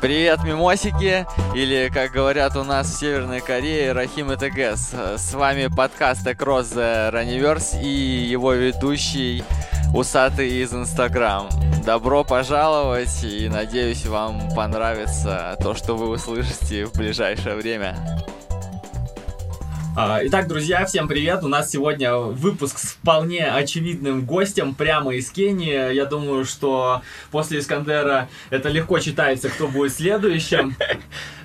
Привет, мимосики, или, как говорят у нас в Северной Корее, Рахим и ТГС. С вами подкаст Across the Runniverse и его ведущий Усатый из Инстаграм. Добро пожаловать и надеюсь вам понравится то, что вы услышите в ближайшее время. А, итак, друзья, всем привет! У нас сегодня выпуск с вполне очевидным гостем прямо из Кении. Я думаю, что после Искандера это легко читается, кто будет следующим.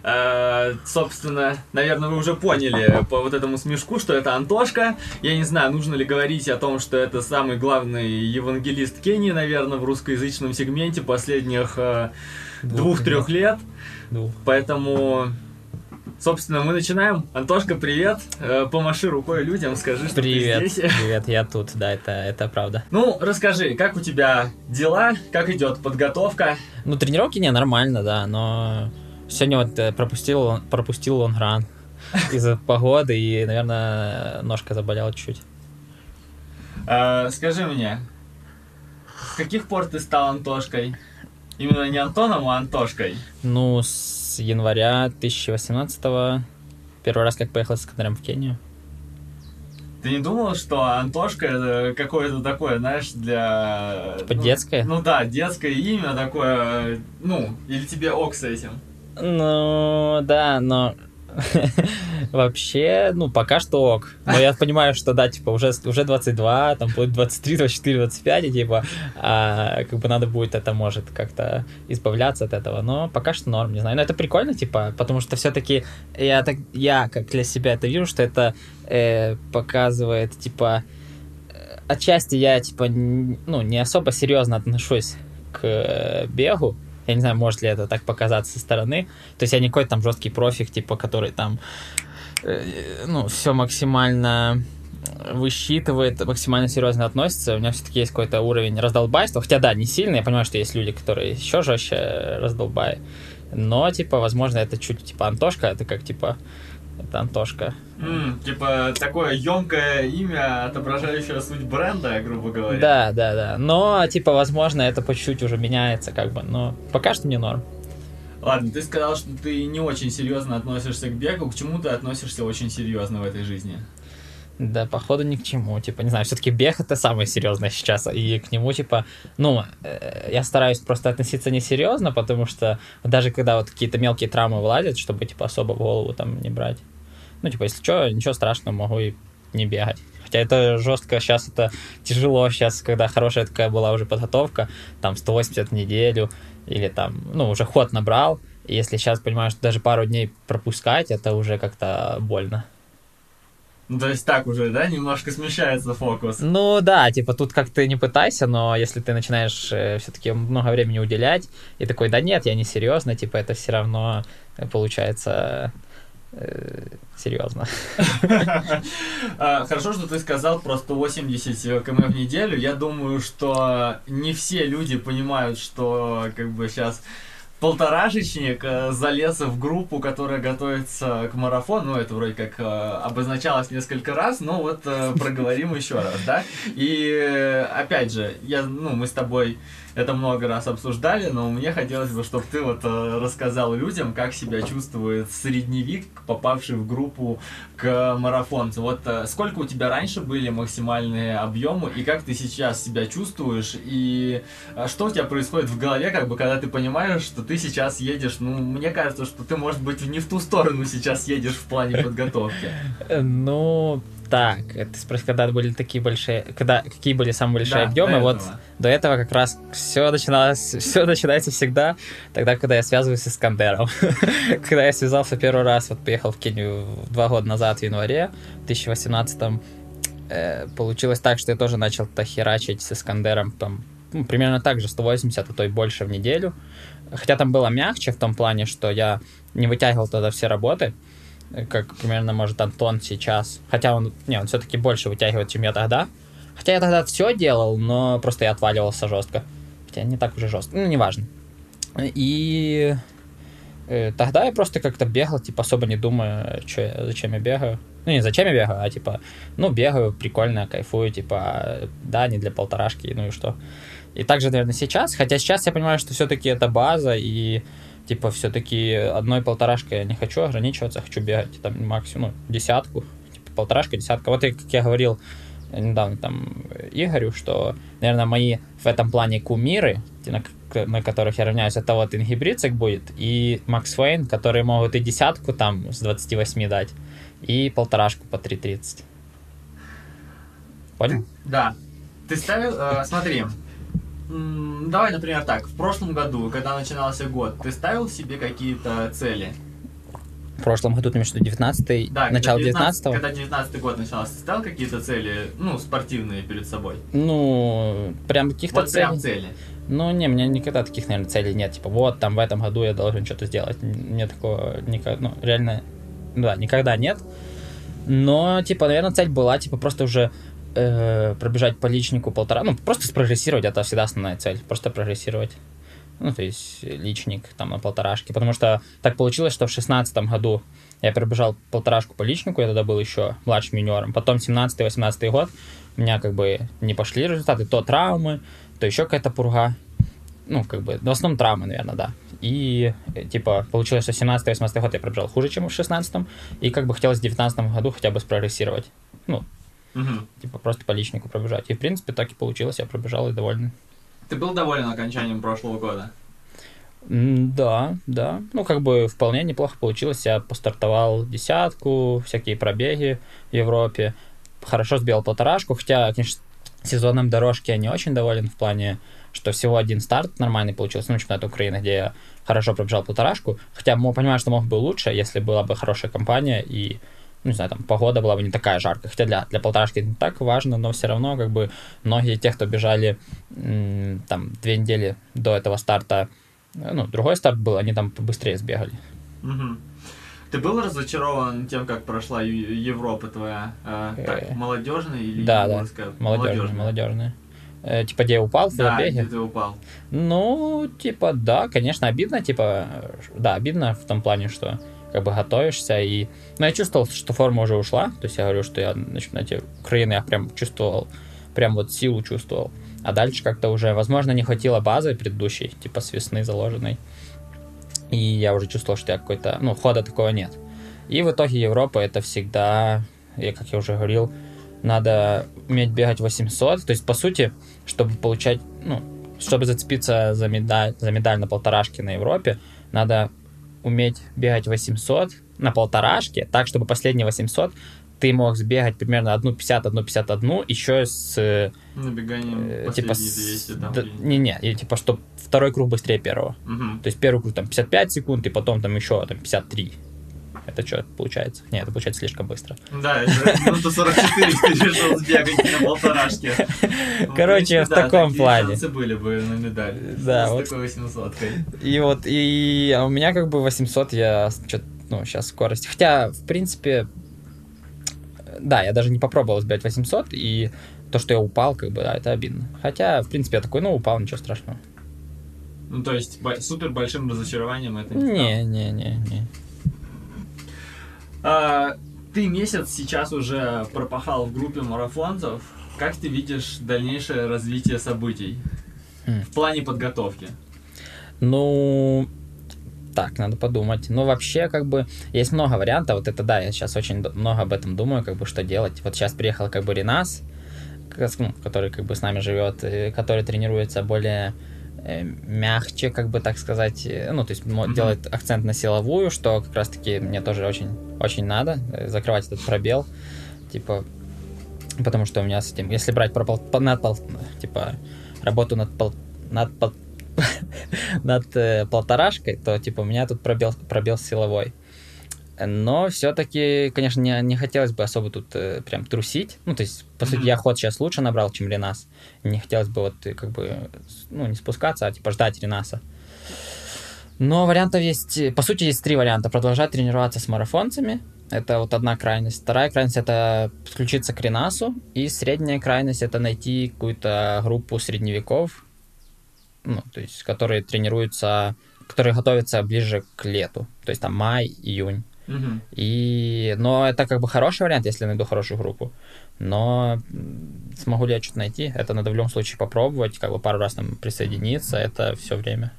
Э, собственно, наверное, вы уже поняли по вот этому смешку, что это Антошка. Я не знаю, нужно ли говорить о том, что это самый главный евангелист Кении, наверное, в русскоязычном сегменте последних э, двух-трех лет. Поэтому Собственно, мы начинаем. Антошка, привет. Э, помаши рукой людям, скажи, что привет, ты здесь. Привет, я тут, да, это, это правда. Ну, расскажи, как у тебя дела, как идет подготовка? Ну, тренировки не, нормально, да, но сегодня вот э, пропустил, пропустил лонгран из-за погоды и, наверное, ножка заболела чуть-чуть. А, скажи мне, с каких пор ты стал Антошкой? Именно не Антоном, а Антошкой? Ну, с января 2018 первый раз как поехал с Искандером в Кению. Ты не думал, что Антошка это какое-то такое, знаешь, для... Типа ну, детское? Ну да, детское имя такое, ну, или тебе ок с этим? Ну, да, но Вообще, ну, пока что ок. Но я понимаю, что, да, типа, уже, уже 22, там будет 23, 24, 25, и, типа, а, как бы надо будет это, может, как-то избавляться от этого. Но пока что норм, не знаю. Но это прикольно, типа, потому что все-таки я, так, я как для себя это вижу, что это э, показывает, типа, э, отчасти я, типа, ну, не особо серьезно отношусь к э, бегу, я не знаю, может ли это так показаться со стороны. То есть я не какой-то там жесткий профик, типа, который там, э, ну, все максимально высчитывает, максимально серьезно относится. У меня все-таки есть какой-то уровень раздолбайства. Хотя, да, не сильный. Я понимаю, что есть люди, которые еще жестче раздолбай. Но, типа, возможно, это чуть, типа, Антошка, это как, типа, это Антошка. Mm, типа такое емкое имя, отображающее суть бренда, грубо говоря. Да, да, да. Но, типа, возможно, это по чуть-чуть уже меняется, как бы. Но пока что не норм. Ладно, ты сказал, что ты не очень серьезно относишься к бегу. К чему ты относишься очень серьезно в этой жизни? Да, походу ни к чему. Типа, не знаю, все-таки бег это самое серьезное сейчас. И к нему, типа, ну, э, я стараюсь просто относиться несерьезно, потому что даже когда вот какие-то мелкие травмы вылазят, чтобы, типа, особо голову там не брать. Ну, типа, если что, ничего страшного, могу и не бегать. Хотя это жестко, сейчас это тяжело, сейчас, когда хорошая такая была уже подготовка, там 180 в неделю, или там, ну, уже ход набрал, если сейчас понимаешь, что даже пару дней пропускать, это уже как-то больно. Ну, то есть так уже, да, немножко смещается фокус. Ну да, типа тут как ты не пытайся, но если ты начинаешь э, все-таки много времени уделять, и такой, да нет, я не серьезно, типа это все равно э, получается э, серьезно. А, хорошо, что ты сказал про 180 км в неделю. Я думаю, что не все люди понимают, что как бы сейчас полторашечник э, залез в группу, которая готовится к марафону. Ну, это вроде как э, обозначалось несколько раз, но вот э, проговорим еще раз, да? И опять же, я, ну, мы с тобой это много раз обсуждали, но мне хотелось бы, чтобы ты вот э, рассказал людям, как себя чувствует средневик, попавший в группу к марафонцу. Вот э, сколько у тебя раньше были максимальные объемы, и как ты сейчас себя чувствуешь, и э, что у тебя происходит в голове, как бы, когда ты понимаешь, что ты сейчас едешь, ну, мне кажется, что ты, может быть, не в ту сторону сейчас едешь в плане подготовки. Ну, так, это спросил, когда были такие большие, когда какие были самые большие да, объемы, вот до этого как раз все начиналось, все начинается всегда тогда, когда я связываюсь с Искандером. когда я связался первый раз, вот приехал в Кению два года назад в январе 2018 э, получилось так, что я тоже начал херачить с Искандером там, ну, примерно так же, 180, а то и больше в неделю. Хотя там было мягче в том плане, что я не вытягивал тогда все работы, как примерно может Антон сейчас. Хотя он, не, он все-таки больше вытягивает, чем я тогда. Хотя я тогда все делал, но просто я отваливался жестко. Хотя не так уже жестко, ну, неважно. И э, тогда я просто как-то бегал, типа, особо не думая, что я, зачем я бегаю. Ну, не зачем я бегаю, а типа, ну, бегаю, прикольно, кайфую, типа, да, не для полторашки, ну и что. И также, наверное, сейчас, хотя сейчас я понимаю, что все-таки это база, и типа, все-таки одной полторашкой я не хочу ограничиваться, хочу бегать там максимум, ну, десятку, типа, полторашка, десятка. Вот, как я говорил недавно там Игорю, что, наверное, мои в этом плане кумиры, на, на которых я равняюсь, это вот Ингибрицик будет и Макс Фейн, которые могут и десятку там с 28 дать, и полторашку по 3.30. Понял? Да. Ты ставил, э, смотри, давай, например, так, в прошлом году, когда начинался год, ты ставил себе какие-то цели? В прошлом году, ты имеешь в виду 19 да, начало 19 -го? Когда 19 год начался, ты ставил какие-то цели, ну, спортивные перед собой? Ну, прям каких-то вот целей. прям цели. Ну, не, у меня никогда таких, наверное, целей нет. Типа, вот, там, в этом году я должен что-то сделать. Мне такого никогда, ну, реально, да, никогда нет. Но, типа, наверное, цель была, типа, просто уже э, пробежать по личнику полтора, ну, просто спрогрессировать, это всегда основная цель, просто прогрессировать. Ну, то есть личник там на полторашке. Потому что так получилось, что в шестнадцатом году я пробежал полторашку по личнику, я тогда был еще младшим юниором. Потом 17-18 год у меня как бы не пошли результаты, то травмы, то еще какая-то пурга. Ну, как бы, в основном травмы, наверное, да. И, типа, получилось, что 17-18 год я пробежал хуже, чем в 16 и как бы хотелось в 19 году хотя бы спрогрессировать. Ну, Угу. Типа просто по личнику пробежать. И, в принципе, так и получилось. Я пробежал и доволен. Ты был доволен окончанием прошлого года? Да, да. Ну, как бы вполне неплохо получилось. Я постартовал десятку, всякие пробеги в Европе. Хорошо сбил полторашку, хотя, конечно, сезоном дорожки я не очень доволен в плане, что всего один старт нормальный получился, ну, чемпионат Украины, где я хорошо пробежал полторашку, хотя понимаю, что мог бы лучше, если была бы хорошая компания и ну, не знаю, там, погода была бы не такая жаркая. Хотя для, для полторашки это не так важно, но все равно, как бы, многие тех, кто бежали там две недели до этого старта, ну, другой старт был, они там быстрее сбегали. Угу. Ты был разочарован тем, как прошла Европа твоя? Э, так, э, молодежная или да, да, молодежная, молодежная. Э, типа, где я упал в да, где ты упал. Ну, типа, да, конечно, обидно, типа, да, обидно в том плане, что как бы готовишься. И... Но я чувствовал, что форма уже ушла. То есть я говорю, что я на чемпионате Украины я прям чувствовал, прям вот силу чувствовал. А дальше как-то уже, возможно, не хватило базы предыдущей, типа с весны заложенной. И я уже чувствовал, что я какой-то, ну, хода такого нет. И в итоге Европа это всегда, я, как я уже говорил, надо уметь бегать 800. То есть, по сути, чтобы получать, ну, чтобы зацепиться за медаль, за медаль на полторашке на Европе, надо уметь бегать 800 на полторашке, так, чтобы последние 800 ты мог сбегать примерно 1.50, 1.51, еще с... Э, Набеганием э, типа с, 200, там, да, не, не, и, типа, что второй круг быстрее первого. Угу. То есть первый круг там 55 секунд, и потом там еще там 53. Это что получается? Нет, это получается слишком быстро. Да, это минута 44 ты решил сбегать на полторашке. Короче, в таком плане. были бы на медаль. Да, вот. Такой 800 И вот, и а у меня как бы 800 я что-то, ну, сейчас скорость. Хотя, в принципе, да, я даже не попробовал сбивать 800, и то, что я упал, как бы, да, это обидно. Хотя, в принципе, я такой, ну, упал, ничего страшного. Ну, то есть, супер большим разочарованием это не Не, не, не, не. А, ты месяц сейчас уже пропахал в группе марафонцев. Как ты видишь дальнейшее развитие событий хм. в плане подготовки? Ну, так, надо подумать. Ну, вообще, как бы, есть много вариантов. Вот это да, я сейчас очень много об этом думаю, как бы, что делать. Вот сейчас приехал, как бы, Ренас, ну, который, как бы, с нами живет, который тренируется более Э, мягче, как бы так сказать, э, ну, то есть mm-hmm. делает акцент на силовую, что как раз-таки мне тоже очень, очень надо, э, закрывать этот пробел, типа, потому что у меня с этим, если брать про пол, над пол, типа, работу над пол, над пол, над э, полторашкой, то, типа, у меня тут пробел, пробел силовой. Но все-таки, конечно, не, не хотелось бы особо тут э, прям трусить. Ну, то есть, по сути, я ход сейчас лучше набрал, чем Ренас. Не хотелось бы вот как бы, ну, не спускаться, а типа ждать Ренаса. Но вариантов есть, по сути, есть три варианта. Продолжать тренироваться с марафонцами. Это вот одна крайность. Вторая крайность — это подключиться к Ренасу. И средняя крайность — это найти какую-то группу средневеков, ну, то есть, которые тренируются, которые готовятся ближе к лету. То есть там май, июнь. Угу. И, но это как бы хороший вариант, если найду хорошую группу. Но смогу ли я что-то найти? Это надо в любом случае попробовать, как бы пару раз там присоединиться, это все время.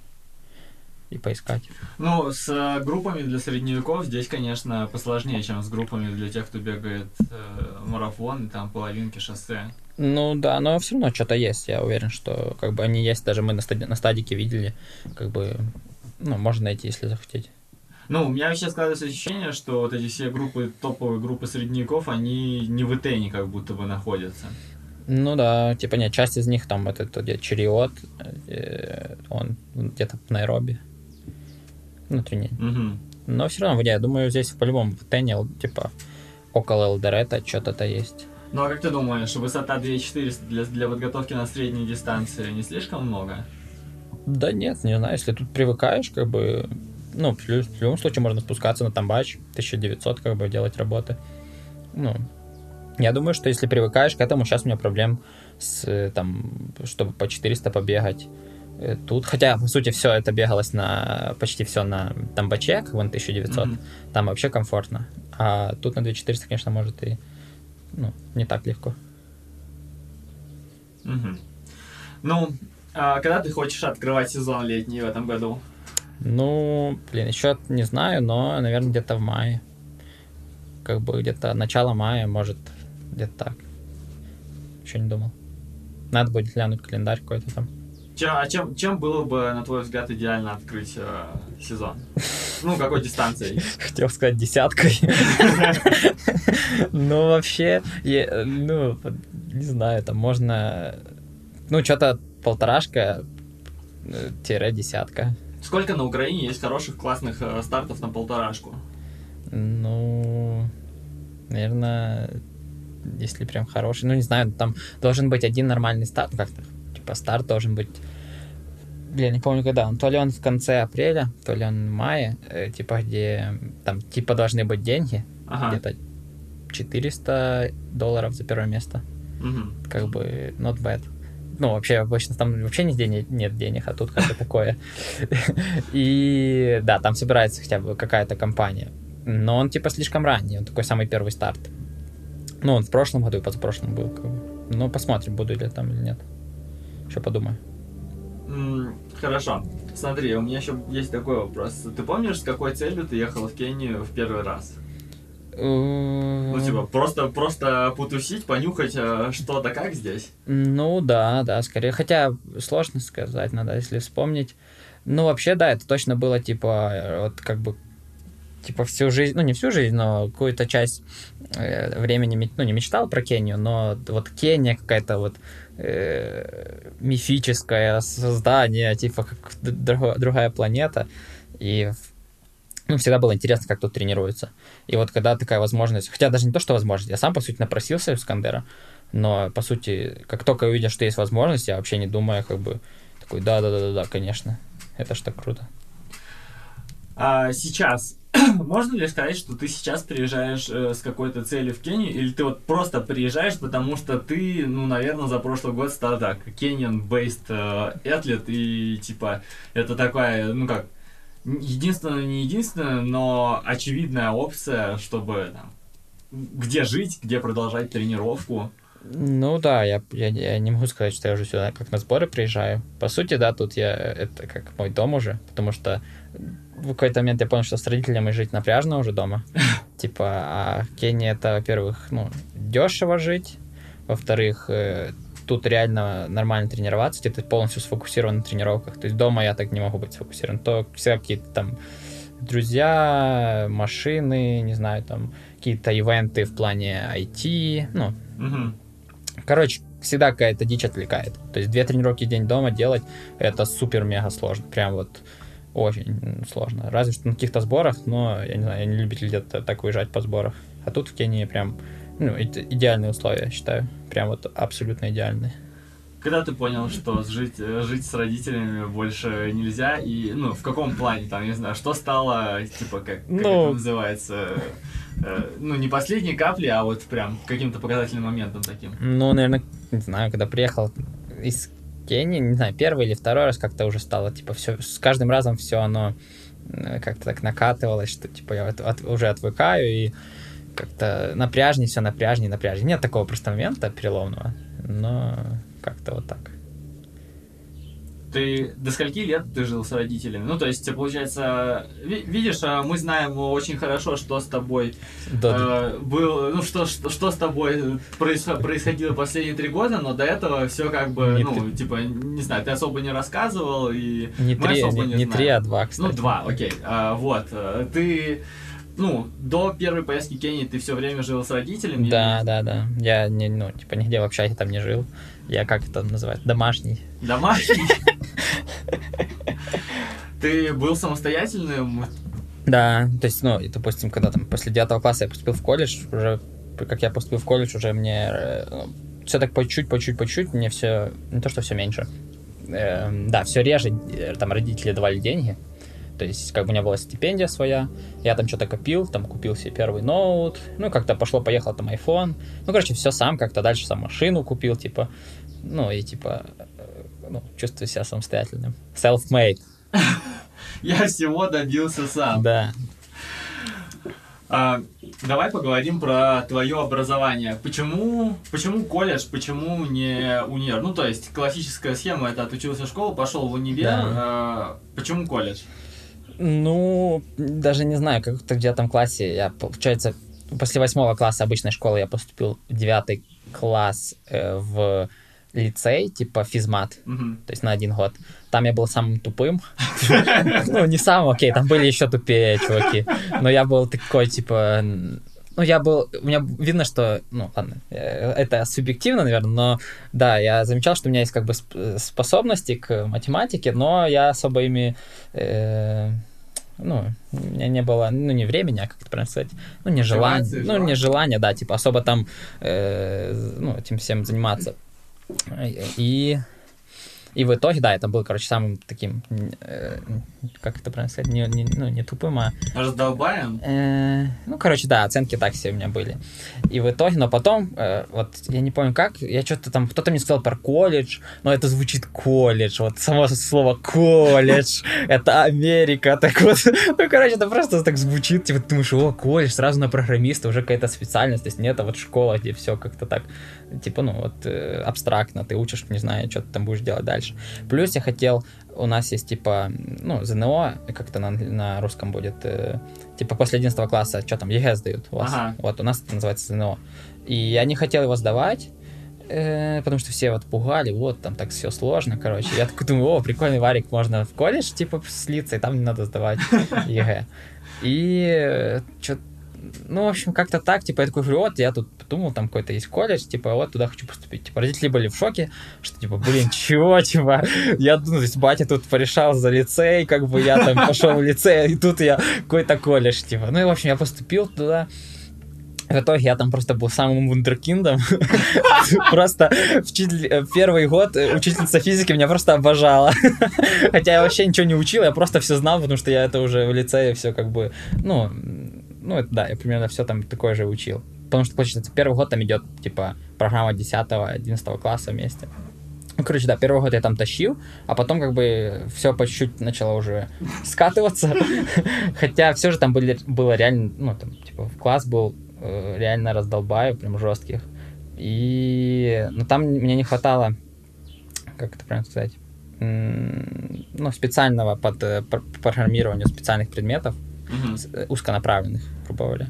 И поискать. Ну, с э, группами для средневеков здесь, конечно, посложнее, чем с группами для тех, кто бегает э, марафон, там половинки шоссе. Ну да, но все равно что-то есть. Я уверен, что как бы они есть. Даже мы на, стади- на стадике видели, как бы, ну, можно найти, если захотеть. Ну, у меня вообще складывается ощущение, что вот эти все группы, топовые группы средневеков, они не в Итене как будто бы находятся. Ну да, типа нет, часть из них там, это, где Чериот, э, он где-то в Найроби. Внутренний. Угу. Но все равно, я думаю, здесь по-любому в Тене, типа, около Элдорета что-то-то есть. Ну а как ты думаешь, высота 2400 для, для подготовки на средней дистанции не слишком много? Да нет, не знаю, если тут привыкаешь, как бы, ну, в, в любом случае можно спускаться на тамбач, 1900, как бы, делать работы. Ну, я думаю, что если привыкаешь к этому, сейчас у меня проблем с, там, чтобы по 400 побегать э, тут. Хотя, по сути, все это бегалось на, почти все на тамбаче, как вон 1900. Mm-hmm. Там вообще комфортно. А тут на 2400, конечно, может и ну, не так легко. Угу. Ну, а когда ты хочешь открывать сезон летний в этом году? Ну, блин, еще не знаю, но, наверное, где-то в мае. Как бы где-то начало мая, может, где-то так. Еще не думал. Надо будет глянуть календарь какой-то там. Чем, а чем, чем было бы, на твой взгляд, идеально открыть э, сезон? Ну, какой дистанцией? Хотел сказать десяткой. Ну, вообще, ну, не знаю, там можно, ну, что-то полторашка э, тире десятка. Сколько на Украине есть хороших, классных э, стартов на полторашку? Ну, наверное, если прям хороший, ну, не знаю, там должен быть один нормальный старт, ну, как-то, типа, старт должен быть я не помню когда он, то ли он в конце апреля, то ли он в мае, э, типа где там типа должны быть деньги, ага. где-то 400 долларов за первое место, угу. как бы not bad. Ну, вообще, обычно там вообще нигде нет, нет денег, а тут как-то такое. И да, там собирается хотя бы какая-то компания. Но он типа слишком ранний, он такой самый первый старт. Ну, он в прошлом году и позапрошлом был. Ну, посмотрим, буду ли там или нет. Еще подумаю. Хорошо. Смотри, у меня еще есть такой вопрос. Ты помнишь, с какой целью ты ехала в Кению в первый раз? Ну, типа, просто, просто потусить, понюхать э, что то как здесь? Ну, да, да, скорее. Хотя, сложно сказать, надо, если вспомнить. Ну, вообще, да, это точно было, типа, вот как бы типа всю жизнь, ну не всю жизнь, но какую-то часть э, времени, ну не мечтал про Кению, но вот Кения какая-то вот э, мифическое создание, типа как друг, другая планета, и ну, всегда было интересно, как тут тренируются. И вот когда такая возможность, хотя даже не то, что возможность, я сам, по сути, напросился в Скандера, но, по сути, как только увидел, что есть возможность, я вообще не думаю, как бы, такой, да-да-да-да, конечно, это так круто. А сейчас можно ли сказать, что ты сейчас приезжаешь э, с какой-то целью в Кению, или ты вот просто приезжаешь, потому что ты, ну, наверное, за прошлый год стал так, Kenyan-based э, и, типа, это такая, ну, как, единственная, не единственная, но очевидная опция, чтобы, там, где жить, где продолжать тренировку. Ну да, я, я, я не могу сказать, что я уже сюда как на сборы приезжаю. По сути, да, тут я это как мой дом уже, потому что в какой-то момент я понял, что с родителями жить напряжно уже дома. Типа, а Кения это, во-первых, ну, дешево жить, во-вторых, э, тут реально нормально тренироваться, ты полностью сфокусирован на тренировках. То есть дома я так не могу быть сфокусирован. То все какие-то там друзья, машины, не знаю, там какие-то ивенты в плане IT, ну, угу. короче, всегда какая-то дичь отвлекает. То есть две тренировки в день дома делать, это супер-мега сложно. Прям вот очень сложно. Разве что на каких-то сборах, но я не знаю, я не любитель где-то так уезжать по сборах. А тут в Кении прям ну, идеальные условия, я считаю. Прям вот абсолютно идеальные. Когда ты понял, что жить, жить с родителями больше нельзя, и, ну, в каком плане, там, не знаю, что стало, типа, как, как ну, это называется, э, ну, не последней капли, а вот прям каким-то показательным моментом таким? Ну, наверное, не знаю, когда приехал из Кении, не знаю, первый или второй раз как-то уже стало, типа, все, с каждым разом все оно э, как-то так накатывалось, что, типа, я от, от, уже отвыкаю, и как-то напряжнее, все напряжнее, напряжнее. Нет такого просто момента переломного, но как-то вот так. Ты до скольки лет ты жил с родителями? Ну, то есть, получается, видишь, а мы знаем очень хорошо, что с тобой да. э, был, ну, что, что, что с тобой происходило последние три года, но до этого все как бы, не ну, три. типа, не знаю, ты особо не рассказывал, и не мы три, особо не, не, не три, а два, кстати. Ну, два, окей. А, вот, э, ты ну, до первой поездки в Кении ты все время жил с родителями? Да, или... да, да. Я не, ну, типа, нигде в общаге там не жил. Я как это называют? Домашний. Домашний? Ты был самостоятельным? Да, то есть, ну, допустим, когда там после девятого класса я поступил в колледж, уже, как я поступил в колледж, уже мне э, ну, все так по чуть, по чуть, по чуть, мне все, не то, что все меньше. Э, да, все реже, там родители давали деньги, то есть, как бы у меня была стипендия своя, я там что-то копил, там купил себе первый ноут, ну, как-то пошло-поехало там iPhone. Ну, короче, все сам, как-то дальше сам машину купил, типа, ну, и типа, ну, чувствую себя самостоятельным. Self-made. Я всего добился сам. Да. А, давай поговорим про твое образование. Почему, почему колледж, почему не универ? Ну, то есть, классическая схема это отучился в школу, пошел в универ. Да. А, почему колледж? Ну, даже не знаю, как в девятом классе я, получается, после восьмого класса обычной школы я поступил в девятый класс э, в лицей, типа физмат, mm-hmm. то есть на один год. Там я был самым тупым. Ну, не самым, окей, там были еще тупее чуваки. Но я был такой, типа, ну, я был, у меня видно, что, ну, ладно, э, это субъективно, наверное, но, да, я замечал, что у меня есть как бы способности к математике, но я особо ими, э, ну, у меня не было, ну, не времени, а как это правильно сказать, ну, не желания, ну, не желания, да, типа, особо там, э, ну, этим всем заниматься. И и в итоге, да, это был, короче, самым таким, э, как это правильно сказать, не, не, ну, не тупым, а... Раздолбаем? Э, ну, короче, да, оценки так все у меня были. И в итоге, но потом, э, вот, я не помню как, я что-то там, кто-то мне сказал про колледж, но это звучит колледж, вот само слово колледж, это Америка, так вот, ну, короче, это просто так звучит, типа, ты думаешь, о, колледж, сразу на программиста, уже какая-то специальность, то есть нет, а вот школа, где все как-то так, типа, ну, вот, э, абстрактно, ты учишь, не знаю, что ты там будешь делать дальше. Плюс я хотел, у нас есть типа, ну, ЗНО, как-то на, на русском будет, э, типа после 11 класса, что там, ЕГЭ сдают у вас. Ага. Вот, у нас это называется ЗНО. И я не хотел его сдавать, э, потому что все вот пугали, вот, там так все сложно, короче. Я такой думаю, о, прикольный варик, можно в колледж, типа, слиться, и там не надо сдавать ЕГЭ. И что ну, в общем, как-то так, типа, я такой говорю, вот, я тут подумал, там какой-то есть колледж, типа, вот, туда хочу поступить. Типа, родители были в шоке, что, типа, блин, чего, типа, я, ну, то есть, батя тут порешал за лицей, как бы я там пошел в лицей, и тут я какой-то колледж, типа. Ну, и, в общем, я поступил туда, в итоге я там просто был самым вундеркиндом. Просто в первый год учительница физики меня просто обожала. Хотя я вообще ничего не учил, я просто все знал, потому что я это уже в лицее все как бы, ну, ну, это, да, я примерно все там такое же учил. Потому что, получается, первый год там идет, типа, программа 10-11 класса вместе. Ну, короче, да, первый год я там тащил, а потом как бы все по чуть-чуть начало уже скатываться. Хотя все же там были, было реально, ну, там, типа, класс был э, реально раздолбаю, прям жестких. И, ну, там мне не хватало, как это правильно сказать, ну, специального под э, программированию специальных предметов, угу. узконаправленных, грубо говоря.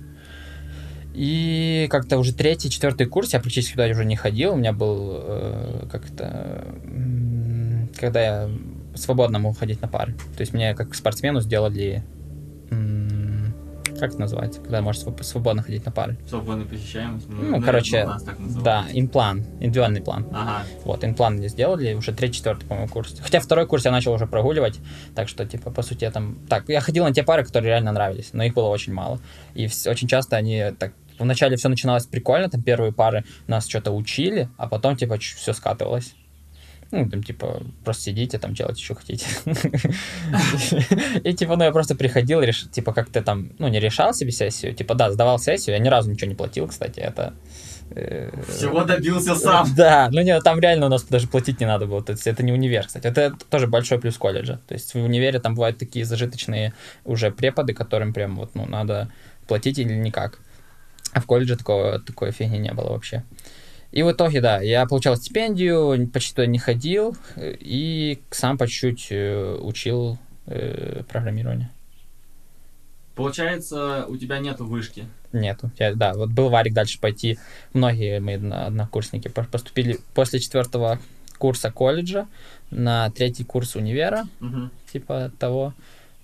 И как-то уже третий, четвертый курс я практически туда уже не ходил. У меня был э, как-то... Когда я свободно мог ходить на пары. То есть мне как спортсмену сделали как это называется, когда можешь свободно ходить на пары? Свободная посещаемость? Ну, ну короче, да, инплан, индивидуальный план. Ага. Вот, инплан мне сделали, уже третий, четвертый, по-моему, курс. Хотя второй курс я начал уже прогуливать, так что, типа, по сути, я там... Так, я ходил на те пары, которые реально нравились, но их было очень мало. И очень часто они так Вначале все начиналось прикольно, там первые пары нас что-то учили, а потом, типа, все скатывалось. Ну, там, типа, просто сидите, там, делать что хотите. И, типа, ну, я просто приходил, типа, как-то там, ну, не решал себе сессию. Типа, да, сдавал сессию, я ни разу ничего не платил, кстати, это... Э, Всего добился сам. Да, ну нет, там реально у нас даже платить не надо было. То есть это не универ, кстати. Это тоже большой плюс колледжа. То есть в универе там бывают такие зажиточные уже преподы, которым прям вот, ну, надо платить или никак. А в колледже такого, такой фигни не было вообще. И в итоге, да, я получал стипендию, почти туда не ходил, и сам по чуть-чуть э, учил э, программирование. Получается, у тебя нету вышки? Нету. Я, да, вот был варик дальше пойти. Многие мои однокурсники поступили после четвертого курса колледжа на третий курс универа, угу. типа того.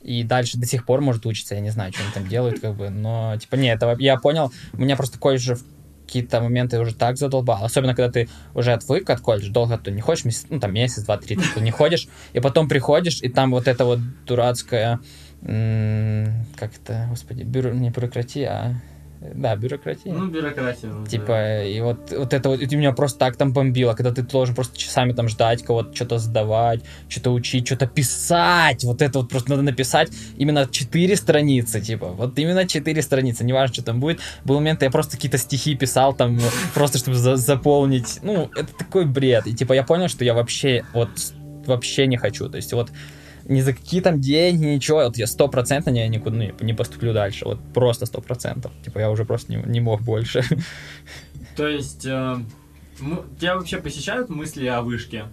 И дальше до сих пор может учиться, я не знаю, что они там делают, как бы, но, типа, нет, это, я понял, у меня просто колледж в какие-то моменты уже так задолбал. Особенно, когда ты уже отвык от колледжа, долго ты не ходишь, месяц, ну, там, месяц, два, три, ты не ходишь, и потом приходишь, и там вот это вот дурацкая как это, господи, бюро, не бюрократия, а да, бюрократия. Ну, бюрократия. Ну, типа, да. и вот, вот это вот, и меня просто так там бомбило, когда ты должен просто часами там ждать кого-то, что-то сдавать, что-то учить, что-то писать. Вот это вот просто надо написать именно четыре страницы, типа, вот именно четыре страницы, неважно, что там будет. Был момент, я просто какие-то стихи писал там, просто чтобы за заполнить. Ну, это такой бред. И типа я понял, что я вообще, вот, вообще не хочу. То есть вот ни за какие там деньги, ничего. Вот я стопроцентно не, никуда не, не поступлю дальше. Вот просто сто процентов. Типа я уже просто не, не мог больше. То есть э, тебя вообще посещают мысли о вышке?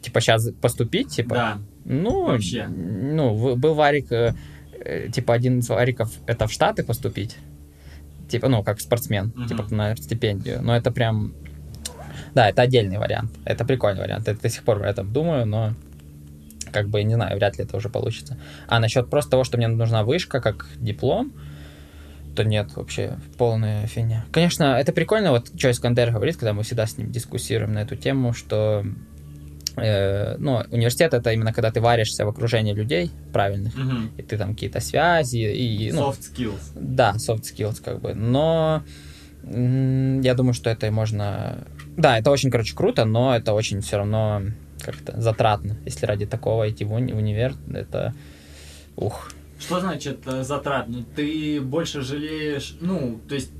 Типа сейчас поступить, типа? Да. Ну, вообще. Ну, был варик, э, э, типа один из вариков, это в Штаты поступить. Типа, ну, как спортсмен, угу. типа на стипендию. Но это прям... Да, это отдельный вариант. Это прикольный вариант. Я до сих пор об этом думаю, но как бы, не знаю, вряд ли это уже получится. А насчет просто того, что мне нужна вышка как диплом, то нет, вообще полная фигня. Конечно, это прикольно, вот что Искандер говорит, когда мы всегда с ним дискуссируем на эту тему, что э, ну, университет это именно когда ты варишься в окружении людей правильных, mm-hmm. и ты там какие-то связи и... Ну, soft skills. Да, soft skills как бы, но я думаю, что это можно... Да, это очень, короче, круто, но это очень все равно как-то затратно. Если ради такого идти в, уни- универ, это ух. Что значит э, затратно? Ты больше жалеешь, ну, то есть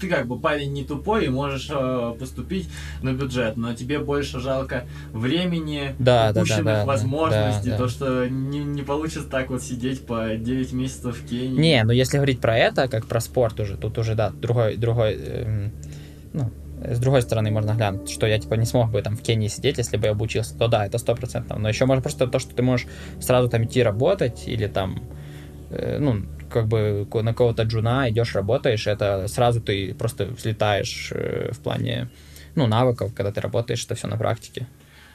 ты как бы парень не тупой и можешь э, поступить на бюджет, но тебе больше жалко времени, да, упущенных да, да, возможностей, да, то, что не, не получится так вот сидеть по 9 месяцев в Кении. Не, ну если говорить про это, как про спорт уже, тут уже, да, другой, другой, э, ну, с другой стороны можно глянуть, что я типа не смог бы там в Кении сидеть, если бы я обучился, то да, это стопроцентно. Но еще можно просто то, что ты можешь сразу там идти работать или там, э, ну, как бы на кого-то джуна идешь, работаешь, это сразу ты просто взлетаешь э, в плане, ну, навыков, когда ты работаешь, это все на практике.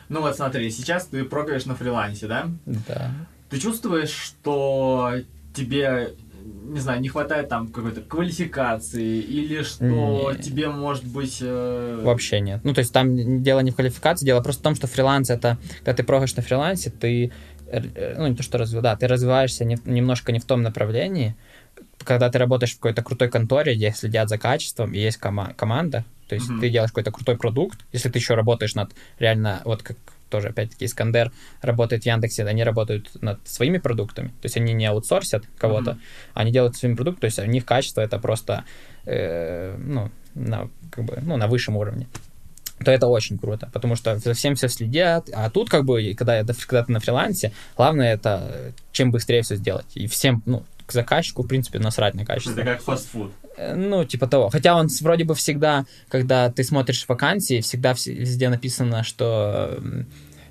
Ну вот смотри, сейчас ты прогаешь на фрилансе, да? Да. Ты чувствуешь, что тебе не знаю, не хватает там какой-то квалификации или что не. тебе может быть... Э... Вообще нет. Ну, то есть там дело не в квалификации, дело просто в том, что фриланс это, когда ты прогаешь на фрилансе, ты, э, ну, не то, что развиваешь, да, ты развиваешься не, немножко не в том направлении, когда ты работаешь в какой-то крутой конторе, где следят за качеством, и есть кома- команда, то есть mm-hmm. ты делаешь какой-то крутой продукт, если ты еще работаешь над реально, вот как тоже, опять-таки, Искандер работает в Яндексе, они работают над своими продуктами, то есть они не аутсорсят кого-то, mm-hmm. они делают своими продуктами, то есть у них качество это просто, э, ну, на, как бы, ну, на высшем уровне. То это очень круто, потому что за всем все следят, а тут как бы, когда, когда ты на фрилансе, главное это чем быстрее все сделать, и всем, ну, к заказчику, в принципе, насрать на качество. Это как фастфуд. Э, ну, типа того. Хотя он вроде бы всегда, когда ты смотришь вакансии, всегда везде написано, что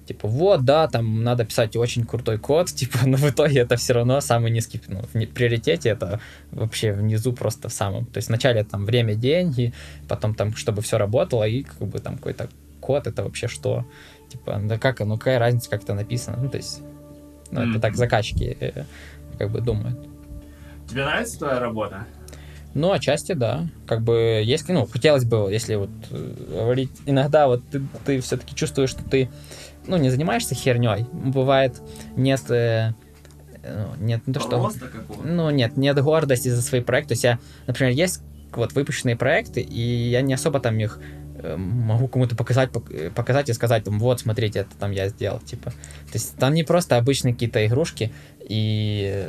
типа, вот, да, там надо писать очень крутой код, типа, но в итоге это все равно самый низкий, ну, в приоритете это вообще внизу просто в самом. То есть вначале там время, деньги, потом там, чтобы все работало, и как бы там какой-то код, это вообще что? Типа, да как, ну какая разница, как это написано? Ну, то есть, ну, mm-hmm. это так заказчики э, как бы думают. Тебе нравится твоя работа? Ну, отчасти, да. Как бы, есть, ну, хотелось бы, если вот э, говорить, иногда вот ты, ты все-таки чувствуешь, что ты, ну, не занимаешься херней. Бывает, нет, э, ну, нет, не то, что... Ну, нет, нет гордости за свои проекты. То есть я, например, есть вот выпущенные проекты, и я не особо там их э, могу кому-то показать, показать и сказать, там, вот, смотрите, это там я сделал, типа. То есть там не просто обычные какие-то игрушки, и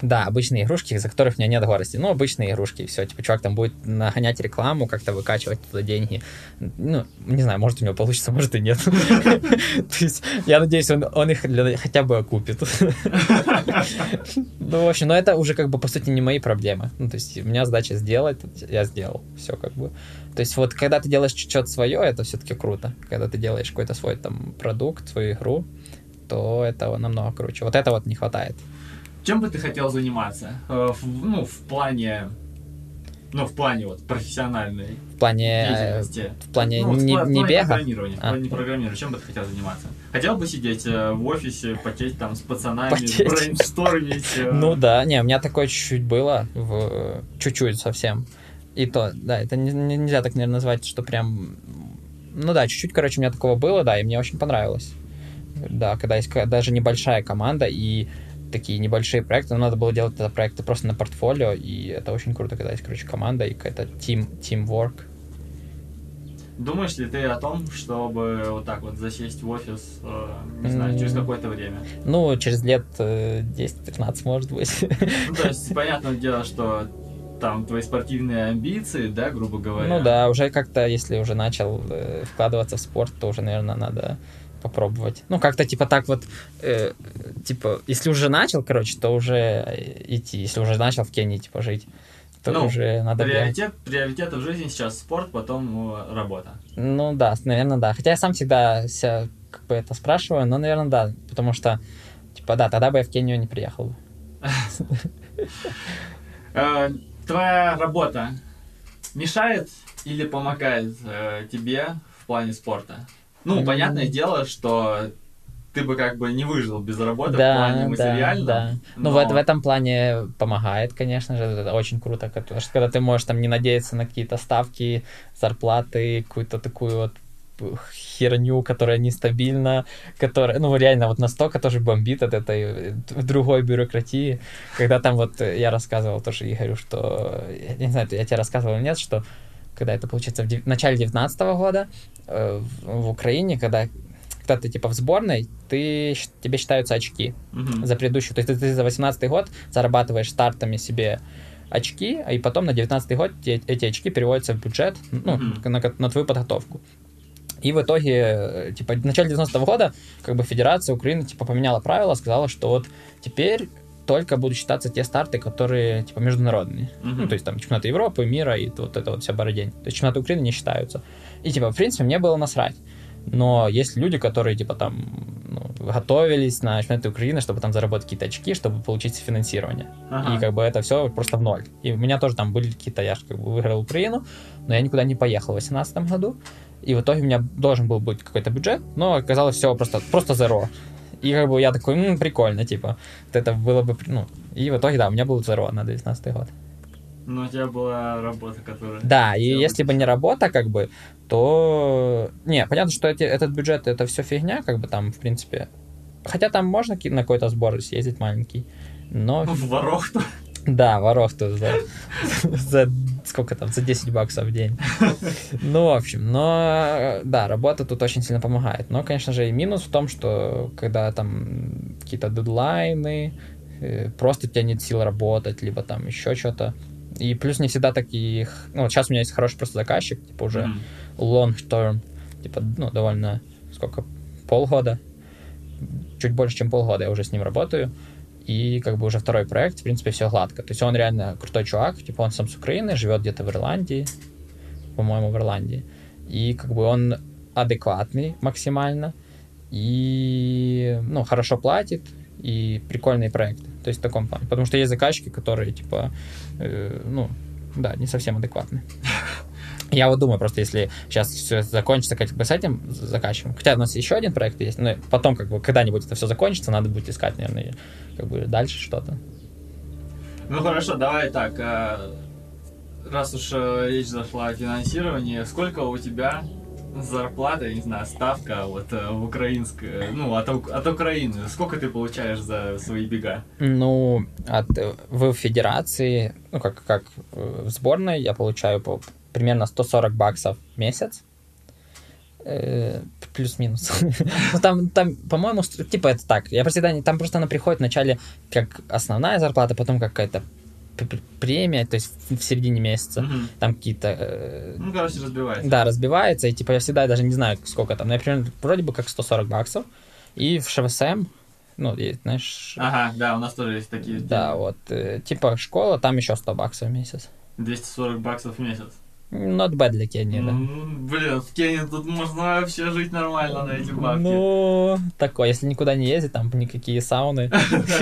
Да, обычные игрушки, из-за которых у меня нет гордости. Ну, обычные игрушки, все. Типа, чувак там будет нагонять рекламу, как-то выкачивать туда деньги. Ну, не знаю, может у него получится, может и нет. То есть, я надеюсь, он, он их хотя бы окупит. Ну, в общем, но это уже как бы, по сути, не мои проблемы. Ну, то есть, у меня задача сделать, я сделал. Все как бы. То есть, вот, когда ты делаешь что-то свое, это все-таки круто. Когда ты делаешь какой-то свой там продукт, свою игру, то это намного круче. Вот это вот не хватает. Чем бы ты хотел заниматься? Э, ну, в плане ну, в плане вот профессиональной в плане, деятельности. В плане ну, не, в, не бега? Программирования. А. В плане программирования. Чем бы ты хотел заниматься? Хотел бы сидеть э, в офисе, потеть там с пацанами, потеть. брейнштормить? Э... Ну да, не, у меня такое чуть-чуть было, в... чуть-чуть совсем. И то, да, это не, нельзя так, наверное, назвать, что прям... Ну да, чуть-чуть, короче, у меня такого было, да, и мне очень понравилось. Да, когда есть даже небольшая команда, и такие небольшие проекты, но надо было делать это проекты просто на портфолио, и это очень круто, когда есть, короче, команда и какая-то team, teamwork. Думаешь ли ты о том, чтобы вот так вот засесть в офис, э, не знаю, через какое-то время? Ну, через лет э, 10-15, может быть. Ну, то есть, понятное дело, что там твои спортивные амбиции, да, грубо говоря. Ну да, уже как-то, если уже начал э, вкладываться в спорт, то уже, наверное, надо попробовать. Ну, как-то типа так вот, э, типа, если уже начал, короче, то уже идти. Если уже начал в Кении, типа, жить, то ну, уже надо... Приоритет, приоритет в жизни сейчас спорт, потом ну, работа. Ну да, наверное, да. Хотя я сам всегда себя как бы это спрашиваю, но, наверное, да. Потому что, типа, да, тогда бы я в Кению не приехал. Э, твоя работа мешает или помогает э, тебе в плане спорта? Ну, понятное дело, что ты бы как бы не выжил без работы да, в плане материальном. Да, да. Но... Ну, в, в этом плане помогает, конечно же, это очень круто, потому что когда ты можешь там не надеяться на какие-то ставки, зарплаты, какую-то такую вот херню, которая нестабильна, которая, ну, реально вот настолько тоже бомбит от этой другой бюрократии, когда там вот я рассказывал тоже Игорю, что, я не знаю, я тебе рассказывал или нет, что когда это получается в, в начале 19 года э, в, в Украине, когда когда ты типа в сборной, ты, тебе считаются очки uh-huh. за предыдущую. То есть ты, ты за 18 год зарабатываешь стартами себе очки, а и потом на 19 год те, эти очки переводятся в бюджет, ну, uh-huh. на, на твою подготовку. И в итоге, э, типа, в начале 90-го года, как бы Федерация Украины, типа, поменяла правила, сказала, что вот теперь только будут считаться те старты, которые, типа, международные. Uh-huh. Ну, то есть, там, чемпионаты Европы, мира и вот это вот вся бородень. То есть, чемпионаты Украины не считаются. И, типа, в принципе, мне было насрать. Но есть люди, которые, типа, там, ну, готовились на чемпионаты Украины, чтобы там заработать какие-то очки, чтобы получить финансирование. Ага. И, как бы, это все просто в ноль. И у меня тоже там были какие-то, я же, как бы, выиграл Украину, но я никуда не поехал в 2018 году. И в итоге у меня должен был быть какой-то бюджет, но оказалось все просто, просто zero. И как бы я такой, ну, прикольно, типа, вот это было бы, ну, и в итоге, да, у меня был zero на 19 год. Но у тебя была работа, которая... Да, и если бы не работа, как бы, то... Не, понятно, что эти, этот бюджет, это все фигня, как бы там, в принципе... Хотя там можно на какой-то сбор съездить маленький, но... В Ворохту? Да, Ворохту за, за сколько там, за 10 баксов в день. Ну, в общем, но да, работа тут очень сильно помогает. Но, конечно же, и минус в том, что когда там какие-то дедлайны, э, просто тебя нет сил работать, либо там еще что-то, и плюс не всегда таких... Ну, вот сейчас у меня есть хороший просто заказчик, типа уже mm-hmm. long term, типа, ну, довольно... Сколько? Полгода. Чуть больше, чем полгода я уже с ним работаю. И как бы уже второй проект, в принципе, все гладко. То есть он реально крутой чувак, типа он сам с Украины, живет где-то в Ирландии, по-моему, в Ирландии. И как бы он адекватный максимально, и, ну, хорошо платит, и прикольные проекты. То есть в таком плане. Потому что есть заказчики, которые, типа, э, ну, да, не совсем адекватны. Я вот думаю, просто если сейчас все закончится как бы с этим заказчиком, хотя у нас еще один проект есть, но потом как бы когда-нибудь это все закончится, надо будет искать, наверное, как бы дальше что-то. Ну хорошо, давай так, э, раз уж э, речь зашла о финансировании, сколько у тебя зарплата, не знаю, ставка вот э, в украинской, ну, от, от Украины. Сколько ты получаешь за свои бега? Ну, от, в федерации, ну, как, как в сборной, я получаю по примерно 140 баксов в месяц. Э, плюс-минус. ну, там, там, по-моему, типа это так. Я просто там просто она приходит вначале как основная зарплата, потом какая-то премия, то есть в середине месяца, Мгм. там какие-то... э, Ну, короче, разбивается. да, разбивается, и типа я всегда даже не знаю, сколько там. Например, вроде бы как 140 баксов. И в ШВСМ, ну, есть, знаешь... Ага, да, у нас тоже есть такие. Да, вот, э, типа школа, там еще 100 баксов в месяц. 240 баксов в месяц. Not bad для Кении, да. М, Блин, в Кении тут можно вообще жить нормально на эти бабки. Ну, такое, если никуда не ездить, там никакие сауны,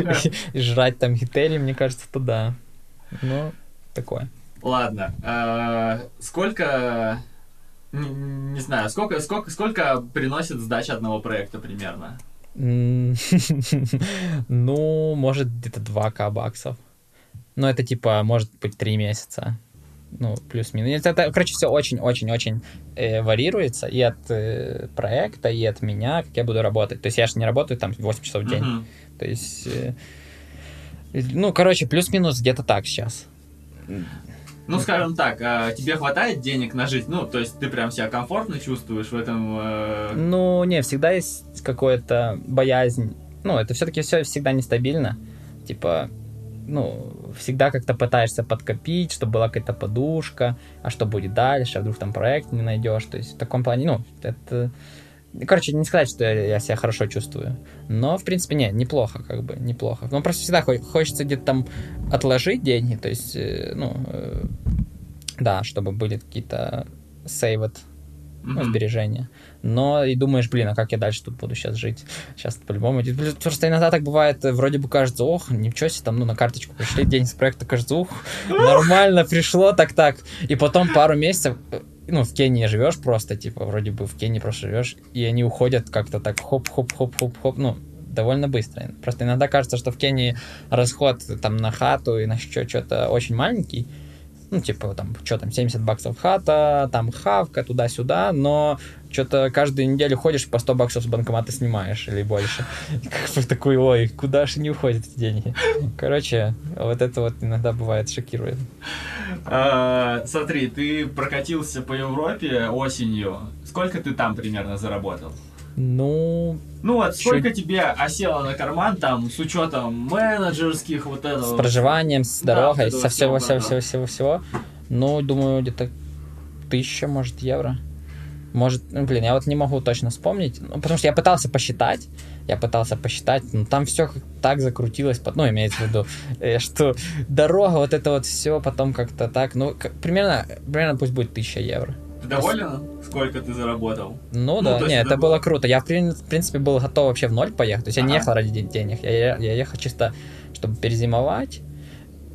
жрать там гители, мне кажется, то да. Ну, такое. Ладно, а, сколько, не, знаю, сколько, сколько, сколько приносит сдача одного проекта примерно? Ну, может, где-то 2к баксов. Но это типа, может быть, 3 месяца. Ну, плюс-минус. Это, короче, все очень-очень-очень э, варьируется и от э, проекта, и от меня, как я буду работать. То есть я же не работаю там 8 часов в день. Мгм. То есть, э, ну, короче, плюс-минус где-то так сейчас. Ну, скажем так, а тебе хватает денег на жизнь? Ну, то есть ты прям себя комфортно чувствуешь в этом... э, Ну, не, всегда есть какая-то боязнь. Ну, это все-таки все всегда нестабильно. Типа, ну, всегда как-то пытаешься подкопить, чтобы была какая-то подушка, а что будет дальше, а вдруг там проект не найдешь. То есть в таком плане, ну, это... Короче, не сказать, что я, себя хорошо чувствую. Но, в принципе, не, неплохо, как бы, неплохо. Но просто всегда хо- хочется где-то там отложить деньги, то есть, э, ну, э, да, чтобы были какие-то ну, сбережения. Но и думаешь, блин, а как я дальше тут буду сейчас жить? Сейчас по-любому. Просто иногда так бывает, э, вроде бы кажется, ох, ничего себе, там, ну, на карточку пришли, деньги с проекта, кажется, ух, нормально пришло, так-так. И потом пару месяцев, э, ну, в Кении живешь просто, типа, вроде бы в Кении просто живешь, и они уходят как-то так хоп-хоп-хоп-хоп-хоп, ну, довольно быстро. Просто иногда кажется, что в Кении расход там на хату и на еще что-то очень маленький, ну, типа, там, что там, 70 баксов хата, там хавка, туда-сюда, но что-то каждую неделю ходишь, по 100 баксов с банкомата снимаешь или больше. Как бы такой, ой, куда же не уходят эти деньги? Короче, вот это вот иногда бывает шокирует. А, Смотри, ты прокатился по Европе осенью. Сколько ты там примерно заработал? Ну, Ну вот, сколько тебе осело на карман там с учетом менеджерских вот этого? с проживанием, с Да, дорогой, этого со всего, всего, всего, да, всего, всего. Ну, думаю, где-то тысяча, может, евро. Может, ну, блин, я вот не могу точно вспомнить, ну, потому что я пытался посчитать, я пытался посчитать, но там все так закрутилось, ну, имеется в виду, э, что дорога, вот это вот все потом как-то так, ну, как- примерно, примерно пусть будет тысяча евро. Ты доволен, сколько ты заработал? Ну, Ну, да, не, это было круто. Я, в прин- в принципе, был готов вообще в ноль поехать. То есть я не Ага. ехал ради ден- денег. Я, я, я ехал чисто, чтобы перезимовать.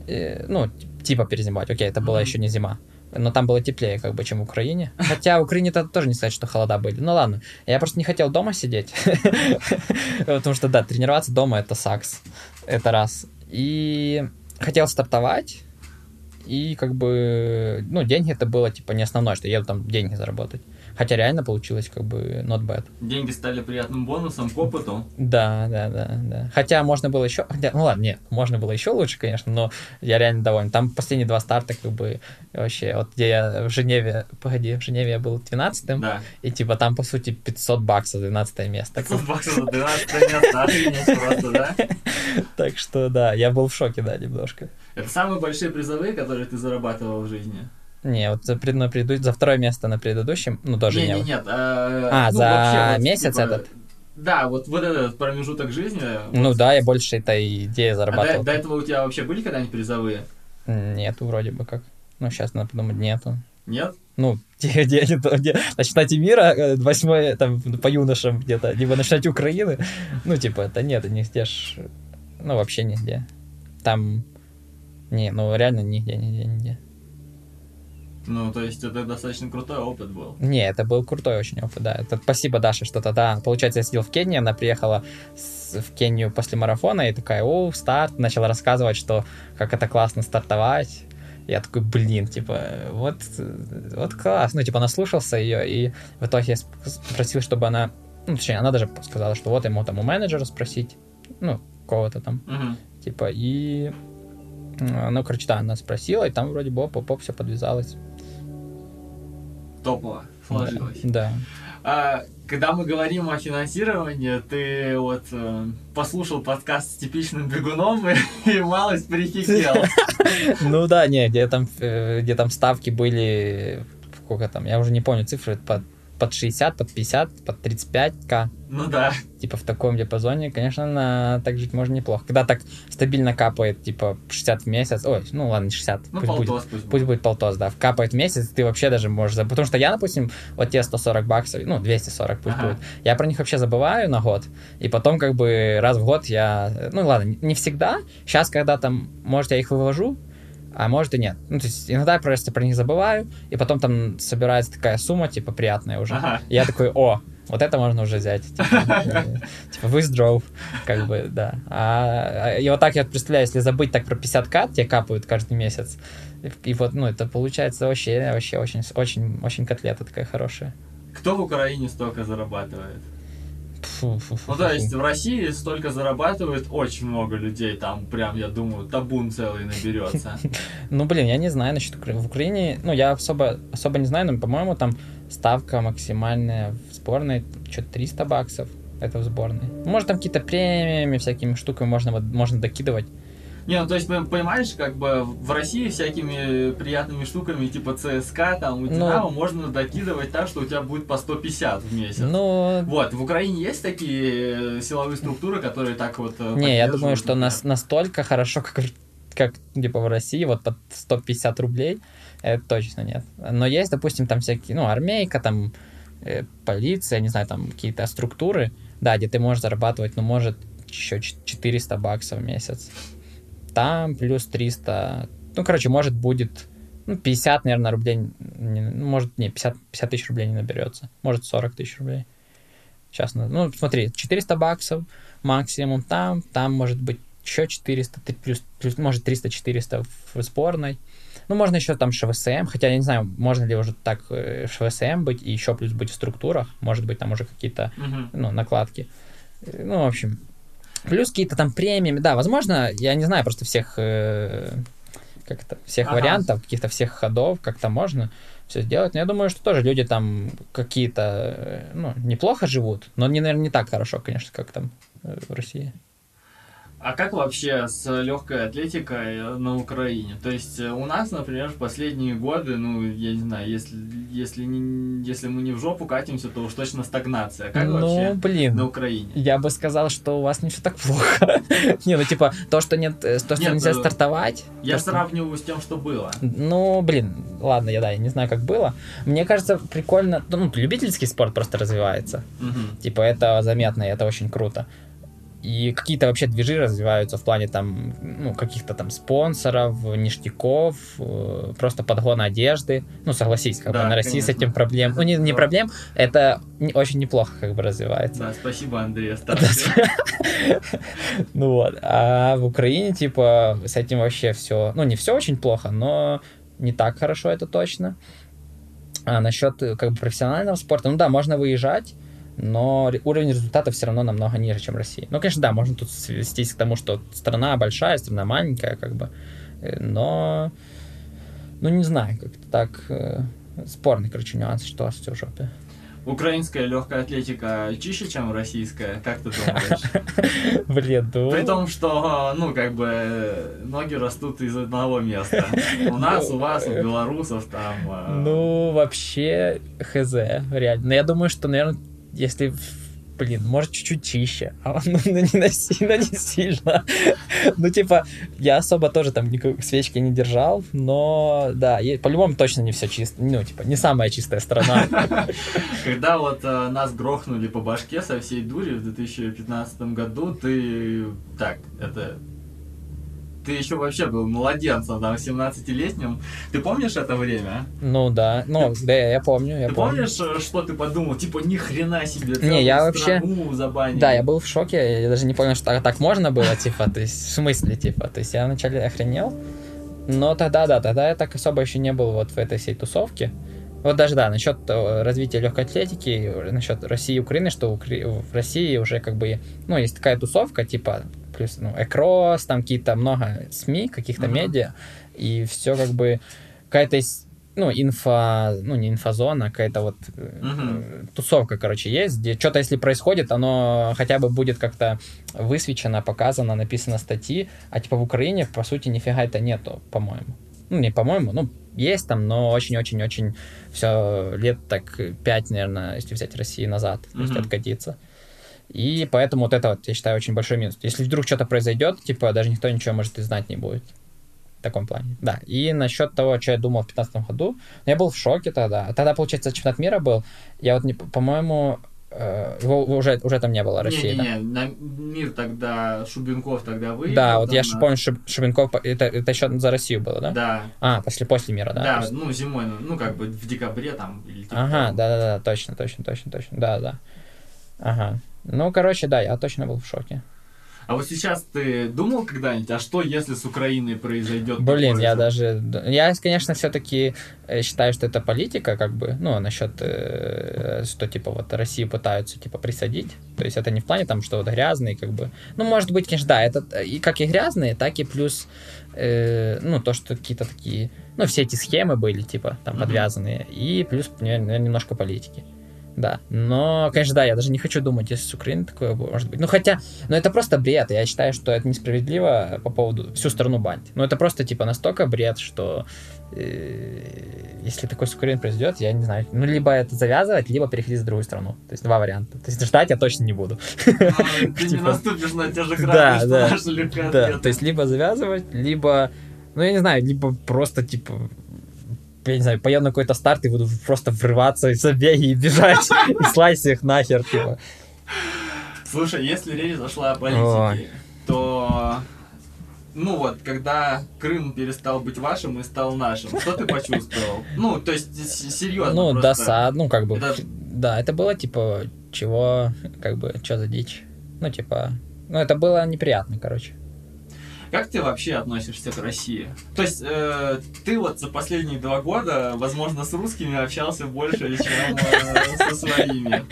Э, ну, типа перезимовать. Окей, это была Мгм. еще не зима. Но там было теплее, как бы, чем в Украине. Хотя в Украине -то тоже не сказать, что холода были. Ну ладно. Я просто не хотел дома сидеть. Потому что, да, тренироваться дома это сакс. Это раз. И хотел стартовать. И как бы, ну, деньги это было, типа, не основное, что я там деньги заработать. Хотя реально получилось, как бы, not bad. Деньги стали приятным бонусом к опыту. Да, да, да, да. Хотя можно было еще, хотя, ну ладно, нет, можно было еще лучше, конечно, но я реально доволен. Там последние два старта, как бы, вообще, вот где я в Женеве, погоди, в Женеве я был 12-м, Да. и типа там, по сути, 500 баксов, 12 место. 500 баксов за 12 место, охренеть просто, да? Так что, да, я был в шоке, да, немножко. Это самые большие призовые, которые ты зарабатывал в жизни? Не, вот за, на преду- за второе место на предыдущем, ну, тоже не, не, не, нет. А, А, ну, за вообще, вот, месяц типа, этот? Да, вот, вот этот промежуток жизни. Ну вот. да, я больше этой идеи А до, зарабатывал. до этого у тебя вообще были когда-нибудь призовые? Нету вроде бы как. Ну, сейчас надо подумать, нету. Нет? Ну, где, где, где на чемпионате мира, э, восьмой, там, по юношам где-то, либо на чемпионате Украины. Ну, типа, это нет, нигде ж, ну, вообще нигде. Там, не, ну, реально нигде, нигде, нигде. Ну, то есть это достаточно крутой опыт был. Не, это был крутой очень опыт, да. Это спасибо Даше, что тогда, получается, я сидел в Кении, она приехала с- в Кению после марафона и такая, о, старт, начала рассказывать, что как это классно стартовать. Я такой, блин, типа, вот, вот класс. Ну, типа, наслушался ее, и в итоге я сп- спросил, чтобы она, ну, точнее, она даже сказала, что вот ему там у менеджера спросить, ну, кого-то там, Мгм. типа, и, ну, короче, да, она спросила, и там вроде бы оп-оп, все подвязалось. Топово сложилось. Да. А, когда мы говорим о финансировании, ты вот э, послушал подкаст с типичным бегуном и, и малость прихихел. Ну да, не, где там, э, где там ставки были, сколько там, я уже не помню цифры, под под 60, под 50, под 35к. Ну да. Типа в таком диапазоне, конечно, на так жить можно неплохо. Когда так стабильно капает, типа 60 в месяц, ой, ну ладно, не 60, ну, пусть, полтос, будет, пусть, пусть будет полтос, да, капает в месяц, ты вообще даже можешь забыть. Потому что я, допустим, вот те 140 баксов, ну, 240 пусть ага. будет, я про них вообще забываю на год, и потом как бы раз в год я, ну ладно, не всегда, сейчас, когда там, может, я их вывожу, а может и нет. Ну, то есть иногда я просто про них забываю, и потом там собирается такая сумма, типа, приятная уже. Ага. И я такой, о, вот это можно уже взять. Типа, типа withdraw, как бы, да. А, и вот так я представляю, если забыть так про 50к, тебе капают каждый месяц. И вот, ну, это получается вообще, вообще очень, очень, очень котлета такая хорошая. Кто в Украине столько зарабатывает? Фу, фу, фу, ну, то есть в России столько зарабатывает очень много людей, там прям, я думаю, табун целый наберется. Ну, блин, я не знаю насчет. В Украине, ну, я особо, особо не знаю, но, по-моему, там ставка максимальная в сборной, что-то 300 баксов, это в сборной. Может, там какие-то премиями, всякими штуками можно, можно докидывать. Не, ну то есть, понимаешь, как бы в России всякими приятными штуками, типа ЦСКА, там, у ну, Динамо, можно докидывать так, что у тебя будет по 150 в месяц. Ну... Вот, в Украине есть такие э, силовые структуры, которые так вот э, Не, я думаю, что нас, настолько хорошо, как, как, типа, в России, вот под 150 рублей, это точно нет. Но есть, допустим, там всякие, ну, армейка, там, э, полиция, не знаю, там, какие-то структуры, да, где ты можешь зарабатывать, ну, может, еще 400 баксов в месяц там плюс 300, ну, короче, может будет, ну, 50, наверное, рублей, не, ну, может, не, 50, 50 тысяч рублей не наберется, может, 40 тысяч рублей. Сейчас, ну, смотри, 400 баксов максимум там, там может быть еще 400, плюс, плюс может, 300-400 в сборной. Ну, можно еще там ШВСМ, хотя я не знаю, можно ли уже так э, ШВСМ быть и еще плюс быть в структурах, может быть, там уже какие-то, uh-huh. ну, накладки. Ну, в общем, Плюс какие-то там премии, да, возможно, я не знаю просто всех, э, как это, всех ага. вариантов, каких-то всех ходов, как-то можно все сделать. Но я думаю, что тоже люди там какие-то, э, ну, неплохо живут, но, не, наверное, не так хорошо, конечно, как там э, в России. А как вообще с легкой атлетикой э, на Украине? То есть э, у нас, например, в последние годы, ну, я не знаю, если, если, не, если мы не в жопу катимся, то уж точно стагнация. Как ну, вообще блин, на Украине? Я бы сказал, что у вас не все так плохо. не, ну типа, то, что нет, э, то, что нельзя стартовать. Я сравниваю с тем, что было. Ну, блин, ладно, я да, я не знаю, как было. Мне кажется, прикольно, ну, любительский спорт просто развивается. Типа, это заметно, и это очень круто и какие-то вообще движи развиваются в плане там, ну, каких-то там спонсоров, ништяков, э, просто подгона одежды. Ну, согласись, как да, бы на России конечно. с этим проблем. Ну, не, не проблем, это не, очень неплохо как бы развивается. Да, спасибо, Андрей, Ну вот. А в Украине, типа, с этим вообще все, ну, не все очень плохо, но не так хорошо, это точно. А насчет как бы профессионального спорта, ну да, можно выезжать, но уровень результата все равно намного ниже, чем в России. Ну, конечно, да, можно тут свестись к тому, что страна большая, страна маленькая, как бы, э, но, ну, не знаю, как-то так, э, спорный, короче, нюанс, что все в жопе. Украинская легкая атлетика чище, чем российская, как ты думаешь? Блин, ну... При том, что, ну, как бы, ноги растут из одного места. У нас, у вас, у белорусов там... Э, ну, вообще, хз, реально. Но я думаю, что, наверное, если блин, может, чуть-чуть чище, а ну, ну, не, насильно, не сильно. ну, типа, я особо тоже там свечки не держал, но, да, по-любому точно не все чисто, ну, типа, не самая чистая сторона. Когда вот э, нас грохнули по башке со всей дури в 2015 году, ты, так, это ты еще вообще был младенцем, там, 17-летним. Ты помнишь это время? Ну да, ну да, я помню, я ты помню. помнишь, э, что ты подумал? Типа, ни хрена себе, Не, я вообще... забанили. Да, я был в шоке, я даже не понял, что так можно было, типа, то есть, в смысле, типа, то есть я вначале охренел, но тогда, да, тогда я так особо еще не был вот в этой всей тусовке. Вот даже, да, насчет э, развития легкой атлетики, насчет России и Украины, что в России уже как бы, ну, есть такая тусовка, типа, плюс, ну, Экрос, там какие-то много СМИ, каких-то uh-huh. медиа, и все как бы какая-то ну, инфо, ну, не инфозона, какая-то вот угу. тусовка, короче, есть, где что-то, если происходит, оно хотя бы будет как-то высвечено, показано, написано статьи, а типа в Украине, по сути, нифига это нету, по-моему. Ну, не по-моему, ну, есть там, но очень-очень-очень все лет так пять, наверное, если взять России назад, то есть откатиться. И поэтому вот это вот, я считаю, очень большой минус. Если вдруг что-то произойдет, типа, даже никто ничего, может, и знать не будет. В таком плане. Да. И насчет того, что я думал в 2015 году, я был в шоке тогда. Тогда, получается, чемпионат мира был. Я вот, не, по-моему, э, его уже, уже там не было России. Не-не-не, на мир тогда, Шубенков тогда выиграл. Да, вот я же помню, Шуб, Шубенков, это, это еще за Россию было, да? Да. А, после, после мира, да? Да, ну зимой, ну, ну как бы в декабре там. Или типа ага, да-да-да, точно, точно, точно, точно, да-да. Ага. Ну, короче, да, я точно был в шоке. А вот сейчас ты думал когда-нибудь, а что если с Украиной произойдет? Блин, я даже... Я, конечно, все-таки э, считаю, что это политика, как бы, ну, насчет, э, что, типа, вот Россию пытаются, типа, присадить. То есть это не в плане, там, что вот грязные, как бы... Ну, может быть, конечно, да, это и как и грязные, так и плюс, э, ну, то, что какие-то такие... Ну, все эти схемы были, типа, там, подвязанные. Mm-hmm. И плюс, наверное, немножко политики. Да. Но, конечно, да, я даже не хочу думать, если с Украины такое может быть. Ну, хотя, ну это просто бред. Я считаю, что это несправедливо по поводу всю страну банить. Ну, это просто, типа, настолько бред, что э, если такой с Украины произойдет, я не знаю. Ну, либо это завязывать, либо переходить в другую страну. То есть два варианта. То есть ждать я точно не буду. Ты не типа, наступишь на те же грани, что Да, то есть либо завязывать, либо ну, я не знаю, либо просто, типа, я не знаю, поеду на какой-то старт и буду просто врываться и забеги и бежать, и слазь их нахер, типа. Слушай, если речь зашла о политике, то ну вот, когда Крым перестал быть вашим и стал нашим, что ты почувствовал? Ну, то есть, серьезно Ну, просто. досад, ну, как бы, это... да, это было, типа, чего, как бы, что за дичь? Ну, типа, ну, это было неприятно, короче. Как ты вообще относишься к России? То есть э, ты вот за последние два года, возможно, с русскими общался больше, чем э, со своими.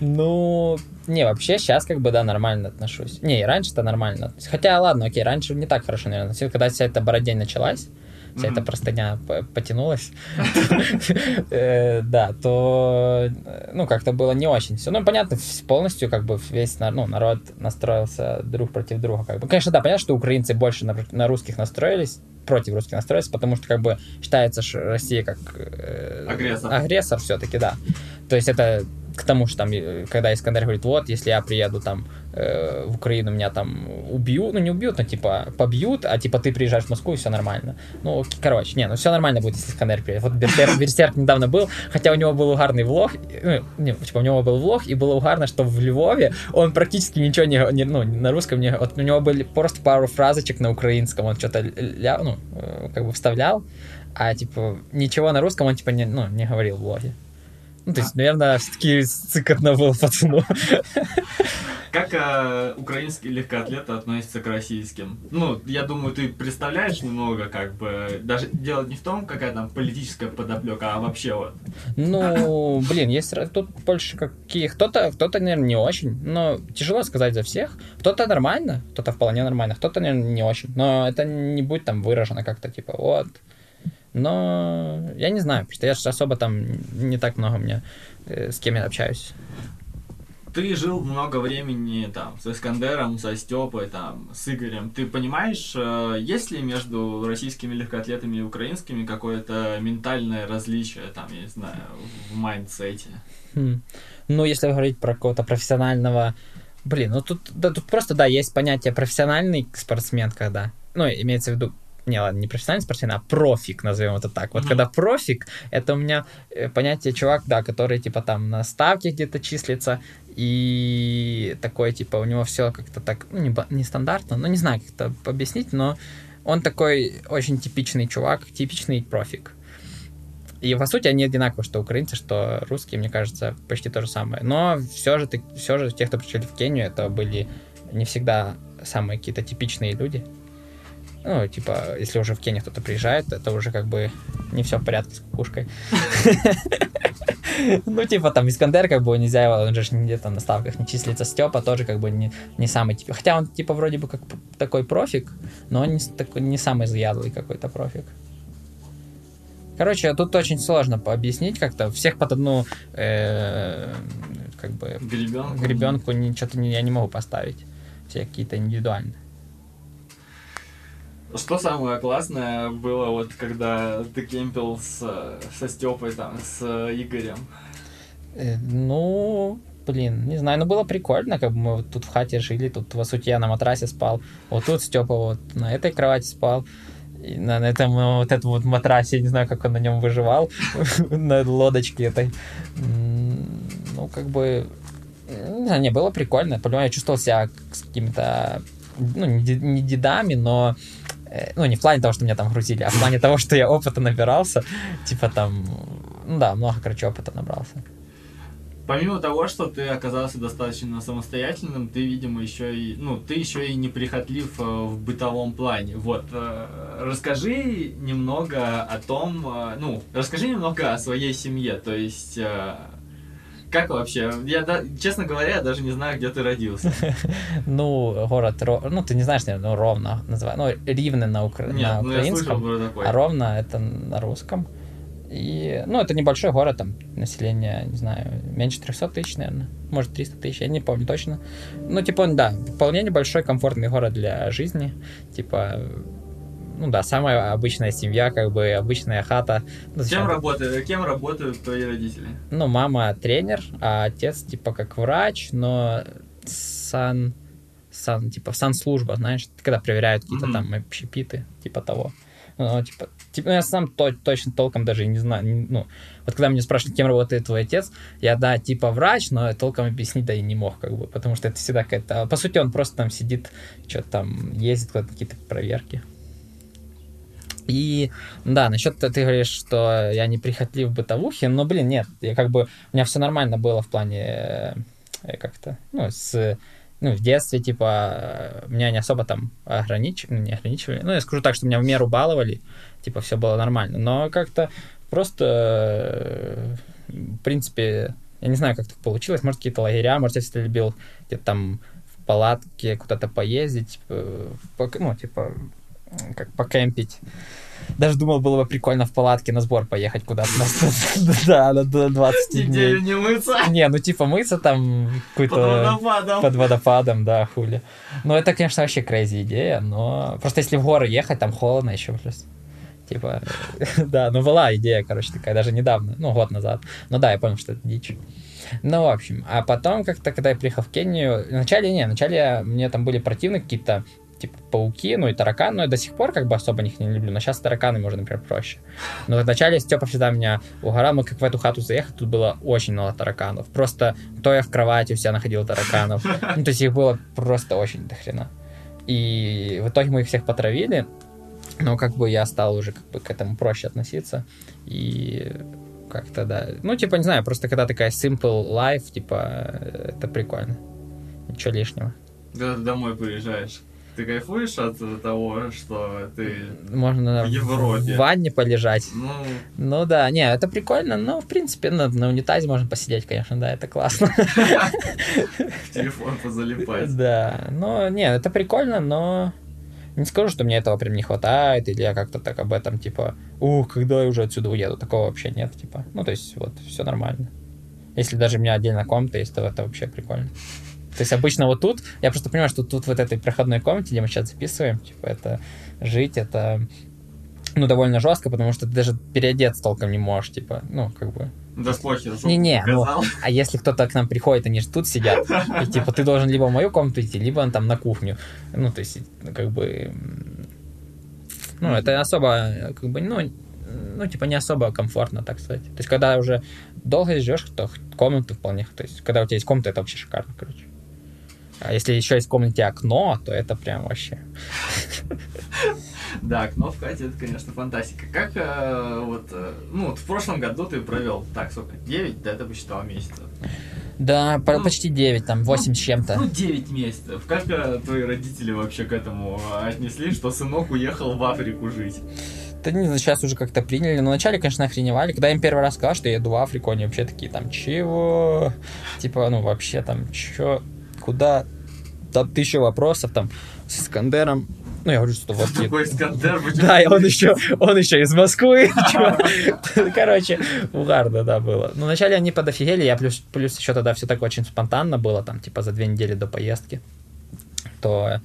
Ну, не, вообще сейчас как бы, да, нормально отношусь. Не, и раньше-то нормально. Хотя, ладно, окей, раньше не так хорошо, наверное, когда вся эта бородень началась вся эта простыня потянулась, э, да, то, ну, как-то было не очень все. Ну, понятно, полностью как бы весь ну, народ настроился друг против друга. Как бы. Конечно, да, понятно, что украинцы больше на, на русских настроились, против русских настроились, потому что как бы считается что Россия как э, агрессор, агрессор все-таки, да. То есть это к тому, что там, э, когда Искандер говорит, вот, если я приеду там э, в Украину, меня там убьют, ну не убьют, но типа побьют, а типа ты приезжаешь в Москву и все нормально. Ну, короче, не, ну все нормально будет, если Искандер приедет. Вот Берсерк, Берсерк недавно был, хотя у него был угарный влог, ну, не, типа у него был влог, и было угарно, что в Львове он практически ничего не, не ну, на русском не, вот у него были просто пару фразочек на украинском, он что-то, ну, э, как бы вставлял, а типа ничего на русском он типа не, ну, не говорил в влоге. Ну, то есть, а. наверное, все-таки цикотно был пацану. Как э, украинские легкоатлеты относятся к российским? Ну, я думаю, ты представляешь немного, как бы, даже дело не в том, какая там политическая подоплека, а вообще вот. Ну, блин, есть тут больше какие... Кто-то, кто-то, наверное, не очень, но тяжело сказать за всех. Кто-то нормально, кто-то вполне нормально, кто-то, наверное, не очень. Но это не будет там выражено как-то, типа, вот, но я не знаю, потому что я же особо там не так много мне э, с кем я общаюсь. Ты жил много времени там с Искандером, со Степой, там, с Игорем. Ты понимаешь, э, есть ли между российскими легкоатлетами и украинскими какое-то ментальное различие, там, я не знаю, в mindset е? Хм. Ну, если говорить про какого-то профессионального... Блин, ну тут, да, тут просто, да, есть понятие профессиональный спортсмен, когда... Ну, имеется в виду не, ладно, не профессиональный спортсмен, а профик, назовем это так. Вот mm-hmm. когда профик, это у меня э, понятие чувак, да, который типа там на ставке где-то числится, и такой, типа, у него все как-то так, ну, не, не стандартно, ну, не знаю, как это объяснить, но он такой очень типичный чувак, типичный профик. И, по сути, они одинаковые, что украинцы, что русские, мне кажется, почти то же самое. Но все же, все же те, кто пришли в Кению, это были не всегда самые какие-то типичные люди. Ну, типа, если уже в Кению кто-то приезжает, это уже как бы не все в порядке с кукушкой. Ну, типа, там, Искандер, как бы, нельзя его, он же где-то на ставках не числится. Степа тоже, как бы, не, не самый, типа, хотя он, типа, вроде бы как такой профик, но он не, такой, не самый заядлый какой-то профик. Короче, тут очень сложно объяснить как-то. Всех под одну э, как бы гребенку, гребенку что-то не, я не могу поставить. Все какие-то индивидуальные. Что самое классное было, вот когда ты кемпил с, со Степой, там, с Игорем? Э, ну, блин, не знаю, ну было прикольно, как бы мы вот тут в хате жили, тут в сути я на матрасе спал, вот тут Степа вот на этой кровати спал, и на, на этом вот этом вот матрасе, я не знаю, как он на нем выживал, на лодочке этой. Ну, как бы, не знаю, не, было прикольно, понимаю, я чувствовал себя с какими-то, ну, не дедами, но ну, не в плане того, что меня там грузили, а в плане того, что я опыта набирался, типа там, ну да, много, короче, опыта набрался. Помимо того, что ты оказался достаточно самостоятельным, ты, видимо, еще и, ну, ты еще и неприхотлив э, в бытовом плане. Вот, э, расскажи немного о том, э, ну, расскажи немного о своей семье, то есть, как вообще? Я, да, честно говоря, я даже не знаю, где ты родился. Ну, город, ну, ты не знаешь, наверное, ну, Ровно называют, ну, Ривны на, укра... Нет, на ну, украинском, а Ровно это на русском. И, ну, это небольшой город, там население, не знаю, меньше 300 тысяч, наверное, может 300 тысяч, я не помню точно. Ну, типа, он, да, вполне небольшой, комфортный город для жизни, типа, ну да, самая обычная семья, как бы обычная хата. Ну, кем, работают, кем работают твои родители? Ну, мама тренер, а отец типа как врач, но сан, сан типа санслужба, знаешь, когда проверяют какие-то mm-hmm. там общепиты, типа того. Ну, типа, типа, я сам то, точно толком даже не знаю. Не, ну, вот когда меня спрашивают, кем работает твой отец, я, да, типа врач, но толком объяснить да и не мог, как бы, потому что это всегда какая-то... А, по сути, он просто там сидит, что-то там ездит, какие-то проверки. И да, насчет ты говоришь, что я не прихотлив в бытовухе, но, блин, нет, я как бы, у меня все нормально было в плане э, как-то, ну, с ну, в детстве, типа, меня не особо там ограничивали, ну, не ограничивали. Ну, я скажу так, что меня в меру баловали, типа, все было нормально. Но как-то просто, э, в принципе, я не знаю, как так получилось. Может, какие-то лагеря, может, если ты любил где-то там в палатке куда-то поездить, э, ну, типа, как покемпить. Даже думал, было бы прикольно в палатке на сбор поехать куда-то. Да, на 20 дней. Неделю не мыться? Не, ну типа мыться там какой-то... Под водопадом. Под водопадом, да, хули. Ну это, конечно, вообще crazy идея, но... Просто если в горы ехать, там холодно еще просто. Типа, да, ну была идея, короче, такая, даже недавно, ну год назад. Ну да, я понял, что это дичь. Ну, в общем, а потом как-то, когда я приехал в Кению, вначале не, вначале мне там были противны какие-то типа пауки, ну и тараканы, но я до сих пор как бы особо них не люблю, но сейчас тараканы можно, например, проще. Но вначале Степа всегда меня угорал, мы как в эту хату заехали, тут было очень много тараканов. Просто то я в кровати у себя находил тараканов, ну то есть их было просто очень дохрена. И в итоге мы их всех потравили, но как бы я стал уже как бы к этому проще относиться, и как-то, да. Ну, типа, не знаю, просто когда такая simple life, типа, это прикольно. Ничего лишнего. Когда домой приезжаешь, ты кайфуешь от того, что ты Можно в Европе? в ванне полежать. Ну, ну да, не, это прикольно, но в принципе на, на унитазе можно посидеть, конечно, да, это классно. В телефон позалипать. Да, но не, это прикольно, но не скажу, что мне этого прям не хватает, или я как-то так об этом, типа, ух, когда я уже отсюда уеду, такого вообще нет, типа, ну, то есть, вот, все нормально. Если даже у меня отдельно комната есть, то это вообще прикольно. То есть обычно вот тут, я просто понимаю, что тут вот этой проходной комнате, где мы сейчас записываем, типа это жить, это ну, довольно жестко, потому что ты даже переодеться толком не можешь, типа, ну, как бы... Да слухи, Не-не, ну, а если кто-то к нам приходит, они же тут сидят, и, типа, ты должен либо в мою комнату идти, либо он там на кухню. Ну, то есть, ну, как бы... Ну, это особо, как бы, ну, ну, типа, не особо комфортно, так сказать. То есть, когда уже долго живешь, то комнату вполне, то есть, когда у тебя есть комната, это вообще шикарно, короче. А если еще есть в комнате окно, то это прям вообще. Да, окно в Кате, это, конечно, фантастика. Как э, вот, э, ну, вот в прошлом году ты провел, так, сколько, 9, да, ты посчитал месяцев? Да, ну, почти 9, там, 8 ну, с чем-то. Ну, 9 месяцев. Как э, твои родители вообще к этому отнесли, что сынок уехал в Африку жить? Да не знаю, сейчас уже как-то приняли. Но вначале, конечно, охреневали. Когда я им первый раз сказал, что я еду в Африку, они вообще такие, там, чего? Типа, ну, вообще, там, чё? Куда там тысяча вопросов там с Искандером Ну, я говорю, что вот... Такой Искандер, Да, и он еще, он еще из Москвы. Короче, угарно, да, было. Ну, вначале они подофигели, я плюс, плюс еще тогда все так очень спонтанно было, там, типа, за две недели до поездки. То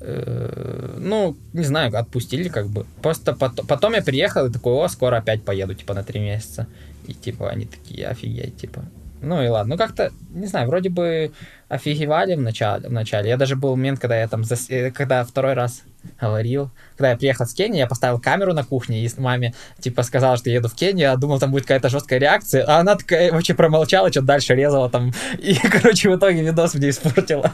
э, ну, не знаю, отпустили как бы. Просто потом, потом я приехал и такой, о, скоро опять поеду, типа, на три месяца. И, типа, они такие, офигеть, типа. Ну и ладно. Ну как-то, не знаю, вроде бы офигевали в начале. В начале. Я даже был момент, когда я там, зас... Э, когда второй раз говорил. Когда я приехал с Кении, я поставил камеру на кухне и маме, типа, сказал, что еду в Кению, я думал, там будет какая-то жесткая реакция, а она такая вообще промолчала, что дальше резала там, и, короче, в итоге видос мне испортила.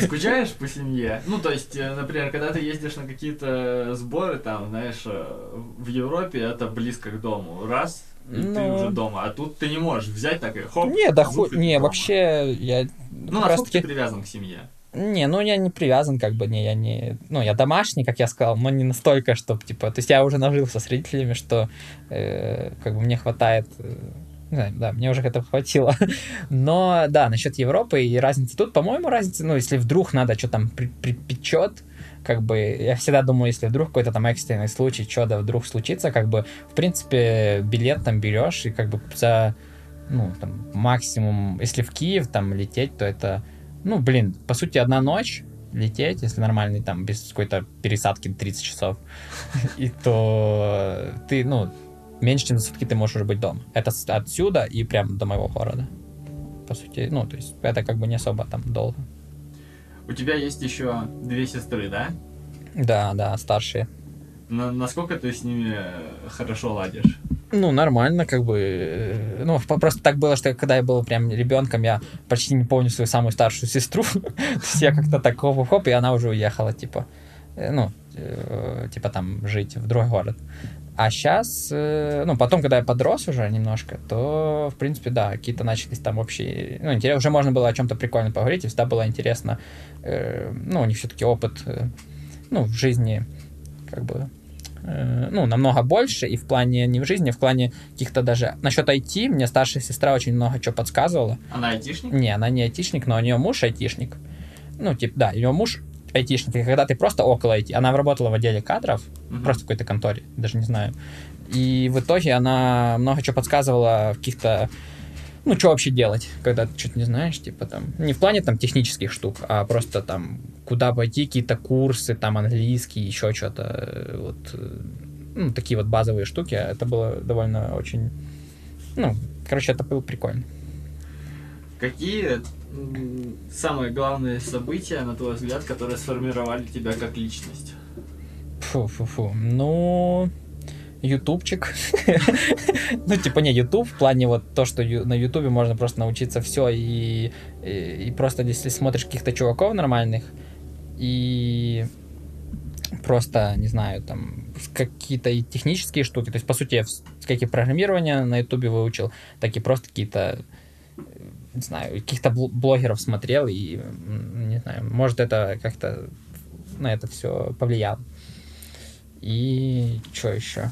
Скучаешь по семье? Ну, то есть, э, например, когда ты ездишь на какие-то сборы, там, знаешь, э, в Европе это близко к дому. Раз, и ну... ты уже дома. А тут ты не можешь взять так и хоп. Не, да ху... Не, дома. вообще я. Ну, насколько таки... ты привязан к семье? Не, ну я не привязан, как бы, не, я не... Ну, я домашний, как я сказал, но не настолько, чтобы, типа... То есть я уже нажился с родителями, что, э, как бы, мне хватает... Э, не знаю, да, мне уже этого хватило. Но, да, насчет Европы и разницы тут, по-моему, разница, ну, если вдруг надо что там при, припечет, как бы, я всегда думаю, если вдруг какой-то там экстренный случай, что-то вдруг случится, как бы, в принципе, билет там берешь, и как бы за, ну, там, максимум, если в Киев там лететь, то это, ну, блин, по сути, одна ночь, лететь, если нормальный, там, без какой-то пересадки 30 часов, и то ты, ну, меньше, чем за сутки ты можешь быть дома. Это отсюда и прям до моего города. По сути, ну, то есть это как бы не особо там долго. У тебя есть еще две сестры, да? Да, да, старшие. На, насколько ты с ними хорошо ладишь? Ну, нормально, как бы. Э, ну, просто так было, что когда я был прям ребенком, я почти не помню свою самую старшую сестру. То есть я как-то так хоп-хоп, и она уже уехала, типа. Э, ну, э, типа там жить в другой город. А сейчас, э, ну, потом, когда я подрос уже немножко, то, в принципе, да, какие-то начались там общие... Ну, интерес, уже можно было о чем-то прикольно поговорить, и всегда было интересно. Э, ну, у них все-таки опыт, э, ну, в жизни, как бы, э, ну, намного больше, и в плане, не в жизни, а в плане каких-то даже... Насчет IT, мне старшая сестра очень много чего подсказывала. Она айтишник? Не, она не айтишник, но у нее муж айтишник. Ну, типа, да, у нее муж айтишника, когда ты просто около IT. Она работала в отделе кадров, uh-huh. просто в какой-то конторе, даже не знаю. И в итоге она много чего подсказывала в каких-то ну, что вообще делать, когда ты что-то не знаешь, типа там, не в плане там технических штук, а просто там, куда пойти, какие-то курсы, там, английский, еще что-то, вот, ну, такие вот базовые штуки, это было довольно очень, ну, короче, это было прикольно. Какие самые главные события, на твой взгляд, которые сформировали тебя как личность? Фу-фу-фу. Ну, ютубчик. ну, типа, не, ютуб в плане вот то, что на ютубе можно просто научиться все, и, и, и просто если смотришь каких-то чуваков нормальных, и просто, не знаю, там, какие-то и технические штуки, то есть, по сути, я как и программирование на ютубе выучил, так и просто какие-то не знаю, каких-то блогеров смотрел, и, не знаю, может, это как-то на это все повлияло. И что еще?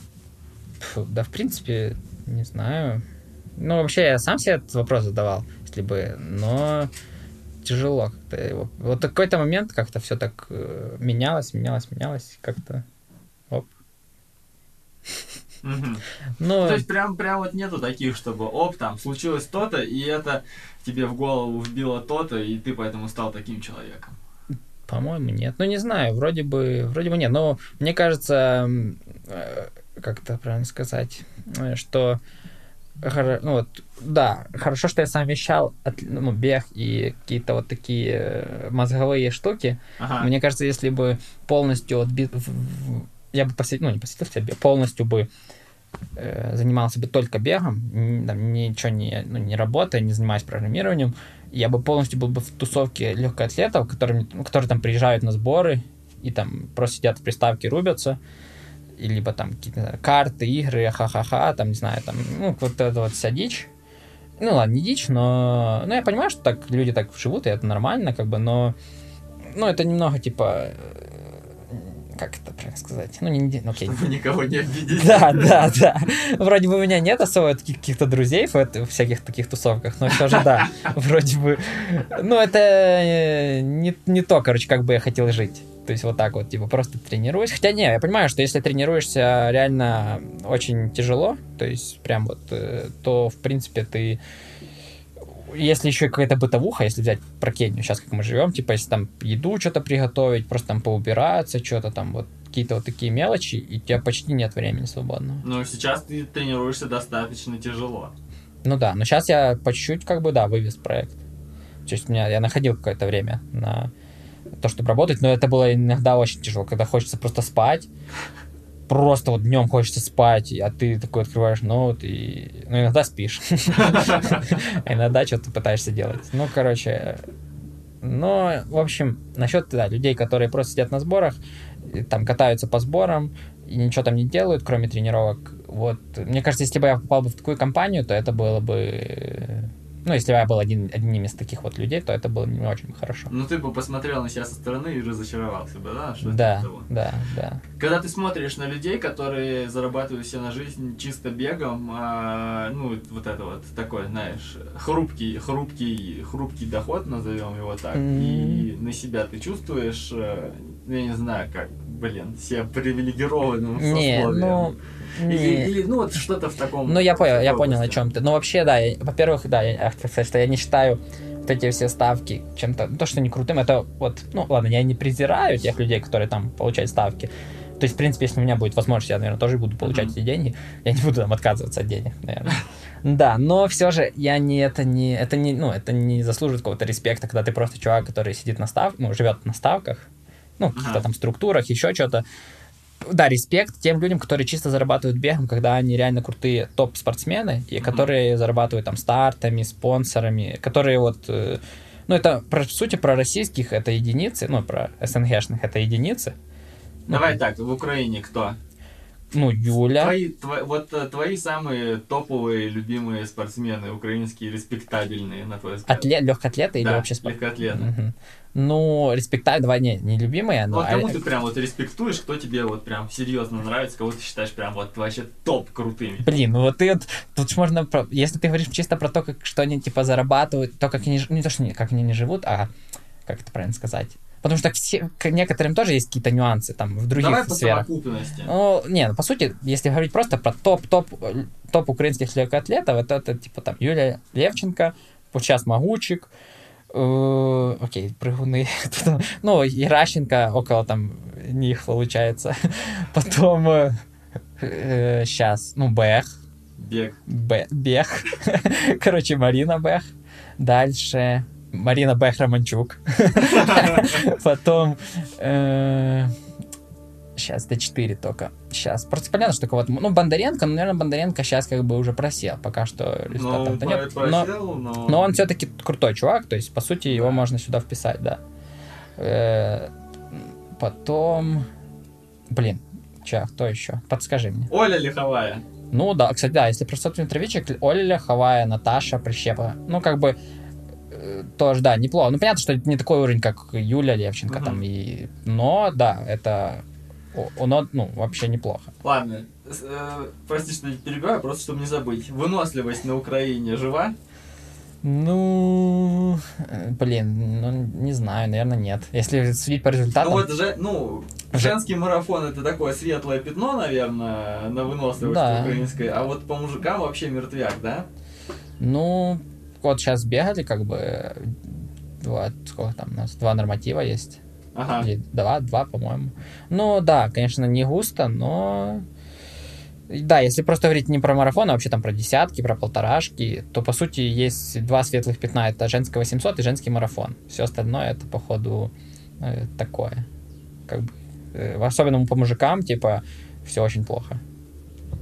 Фу, да, в принципе, не знаю. Ну, вообще, я сам себе этот вопрос задавал, если бы, но тяжело как-то его. Вот какой-то момент как-то все так э, менялось, менялось, менялось, как-то оп. Ну, то есть прям, прям вот нету таких, чтобы оп, там случилось то-то, и это тебе в голову вбило то-то, и ты поэтому стал таким человеком. По-моему, нет. Ну, не знаю, вроде бы, вроде бы нет. Но мне кажется, э, как это правильно сказать, э, что ну вот, да, хорошо, что я совмещал от, ну, бег и какие-то вот такие э, мозговые штуки. Ага. Мне кажется, если бы полностью вот, я бы посетил, ну, не посетил себя, полностью бы э, занимался бы только бегом, там, ничего не, ну, не работая, не занимаясь программированием, я бы полностью был бы в тусовке легкоатлетов, которые, которые там приезжают на сборы и там просто сидят в приставке, рубятся, и либо там какие-то карты, игры, ха-ха-ха, там, не знаю, там, ну, вот это вот вся дичь. Ну, ладно, не дичь, но... Ну, я понимаю, что так люди так живут, и это нормально, как бы, но... Ну, это немного, типа, как это правильно сказать? Ну, не, не ну, окей. Чтобы никого не обидеть. Да, да, да. Вроде бы у меня нет особо таких каких-то друзей в, в всяких таких тусовках, но все же да. Вроде бы. Ну, это э, не, не то, короче, как бы я хотел жить. То есть вот так вот, типа, просто тренируюсь. Хотя не, я понимаю, что если тренируешься реально очень тяжело, то есть прям вот, э, то, в принципе, ты если еще какая-то бытовуха, если взять про Кению, сейчас как мы живем, типа, если там еду что-то приготовить, просто там поубираться, что-то там, вот какие-то вот такие мелочи, и у тебя почти нет времени свободного. Ну, сейчас ты тренируешься достаточно тяжело. Ну да, но сейчас я по чуть-чуть, как бы, да, вывез проект. То есть у меня, я находил какое-то время на то, чтобы работать, но это было иногда очень тяжело, когда хочется просто спать, просто вот днем хочется спать, а ты такой открываешь ноут и... Ну, иногда спишь. Иногда что-то пытаешься делать. Ну, короче... Но, в общем, насчет да, людей, которые просто сидят на сборах, там катаются по сборам и ничего там не делают, кроме тренировок. Вот, мне кажется, если бы я попал бы в такую компанию, то это было бы ну, если я был один, одним из таких вот людей, то это было не очень хорошо. Ну, ты бы посмотрел на себя со стороны и разочаровался бы, да? Что да, да, да. Когда ты смотришь на людей, которые зарабатывают себе на жизнь чисто бегом, а, ну, вот это вот такой, знаешь, хрупкий, хрупкий, хрупкий доход, назовем его так, mm-hmm. и на себя ты чувствуешь, э, я не знаю, как, блин, себя привилегированным Не, ну... Или, или, ну, вот что-то в таком... Ну, я понял, я понял, о чем ты. Ну, вообще, да, во-первых, да, я хочу сказать, что я не считаю вот эти все ставки чем-то, ну, то, что не крутым, это вот, ну, ладно, я не презираю тех людей, которые там получают ставки. То есть, в принципе, если у меня будет возможность, я, наверное, тоже буду получать mm-hmm. эти деньги. Я не буду там отказываться от денег, наверное. Да, но все же я не это не это не ну это не заслуживает какого-то респекта, когда ты просто чувак, который сидит на став, ну живет на ставках, ну каких-то там структурах, еще что-то, да, респект тем людям, которые чисто зарабатывают бегом, когда они реально крутые топ-спортсмены, и mm-hmm. которые зарабатывают там стартами, спонсорами, которые вот... Э, ну, это, по сути, про российских это единицы, ну, про СНГшных это единицы. Давай ну, так, в Украине кто? Ну, Юля. Твои, тво, вот э, твои самые топовые любимые спортсмены, украинские, респектабельные, на твой взгляд. Атлет, легкоатлеты или да, вообще спорт? легкоатлеты. Угу. Ну, респектабель, давай, не, не любимые, но... Вот кому а... ты прям вот респектуешь, кто тебе вот прям серьезно нравится, кого ты считаешь прям вот вообще топ крутыми? Блин, ну вот ты вот, тут же можно, про, если ты говоришь чисто про то, как, что они типа зарабатывают, то, как они, не то, что они, как они не живут, а, как это правильно сказать, Потому что все, к некоторым тоже есть какие-то нюансы там в других Давай сферах. По ну, не, ну, по сути, если говорить просто про топ-топ топ украинских легкоатлетов, это, это типа там Юлия Левченко, сейчас Могучик, э, окей, прыгуны, ну, Иращенко около там них получается. Потом э, э, сейчас, ну, Бех. Бег. Бе, бег. Короче, Марина Бех. Дальше Марина Бэх Романчук. Потом... Сейчас, э, Д4 только. Сейчас. Просто понятно, что такого вот... Ну, Бондаренко, ну, наверное, Бондаренко сейчас как бы уже просел. Пока что результатов ну, нет. Просел, но... но он все-таки крутой чувак, то есть, по сути, его можно сюда вписать, да. Э, потом... Блин, чё, кто еще? Подскажи мне. Оля Лиховая. Ну да, кстати, да, если про собственный травичек, Оля Лиховая, Наташа Прищепа. Ну, как бы тоже, да, неплохо. Ну, понятно, что это не такой уровень, как Юля Левченко угу. там, и... но, да, это, оно, ну, вообще неплохо. Ладно, э, прости, что перебиваю, просто чтобы не забыть. Выносливость на Украине жива? Ну, блин, ну, не знаю, наверное, нет. Если судить по результатам... Ну, вот же, ну, женский марафон это такое светлое пятно, наверное, на выносливость да. украинской, а вот по мужикам вообще мертвяк, да? Ну, вот сейчас бегали, как бы, два, сколько там у нас, два норматива есть. Ага. Или два, два, по-моему. Ну, да, конечно, не густо, но... Да, если просто говорить не про марафон, а вообще там про десятки, про полторашки, то, по сути, есть два светлых пятна. Это женский 800 и женский марафон. Все остальное это, походу, э, такое. Как бы, э, особенно по мужикам, типа, все очень плохо.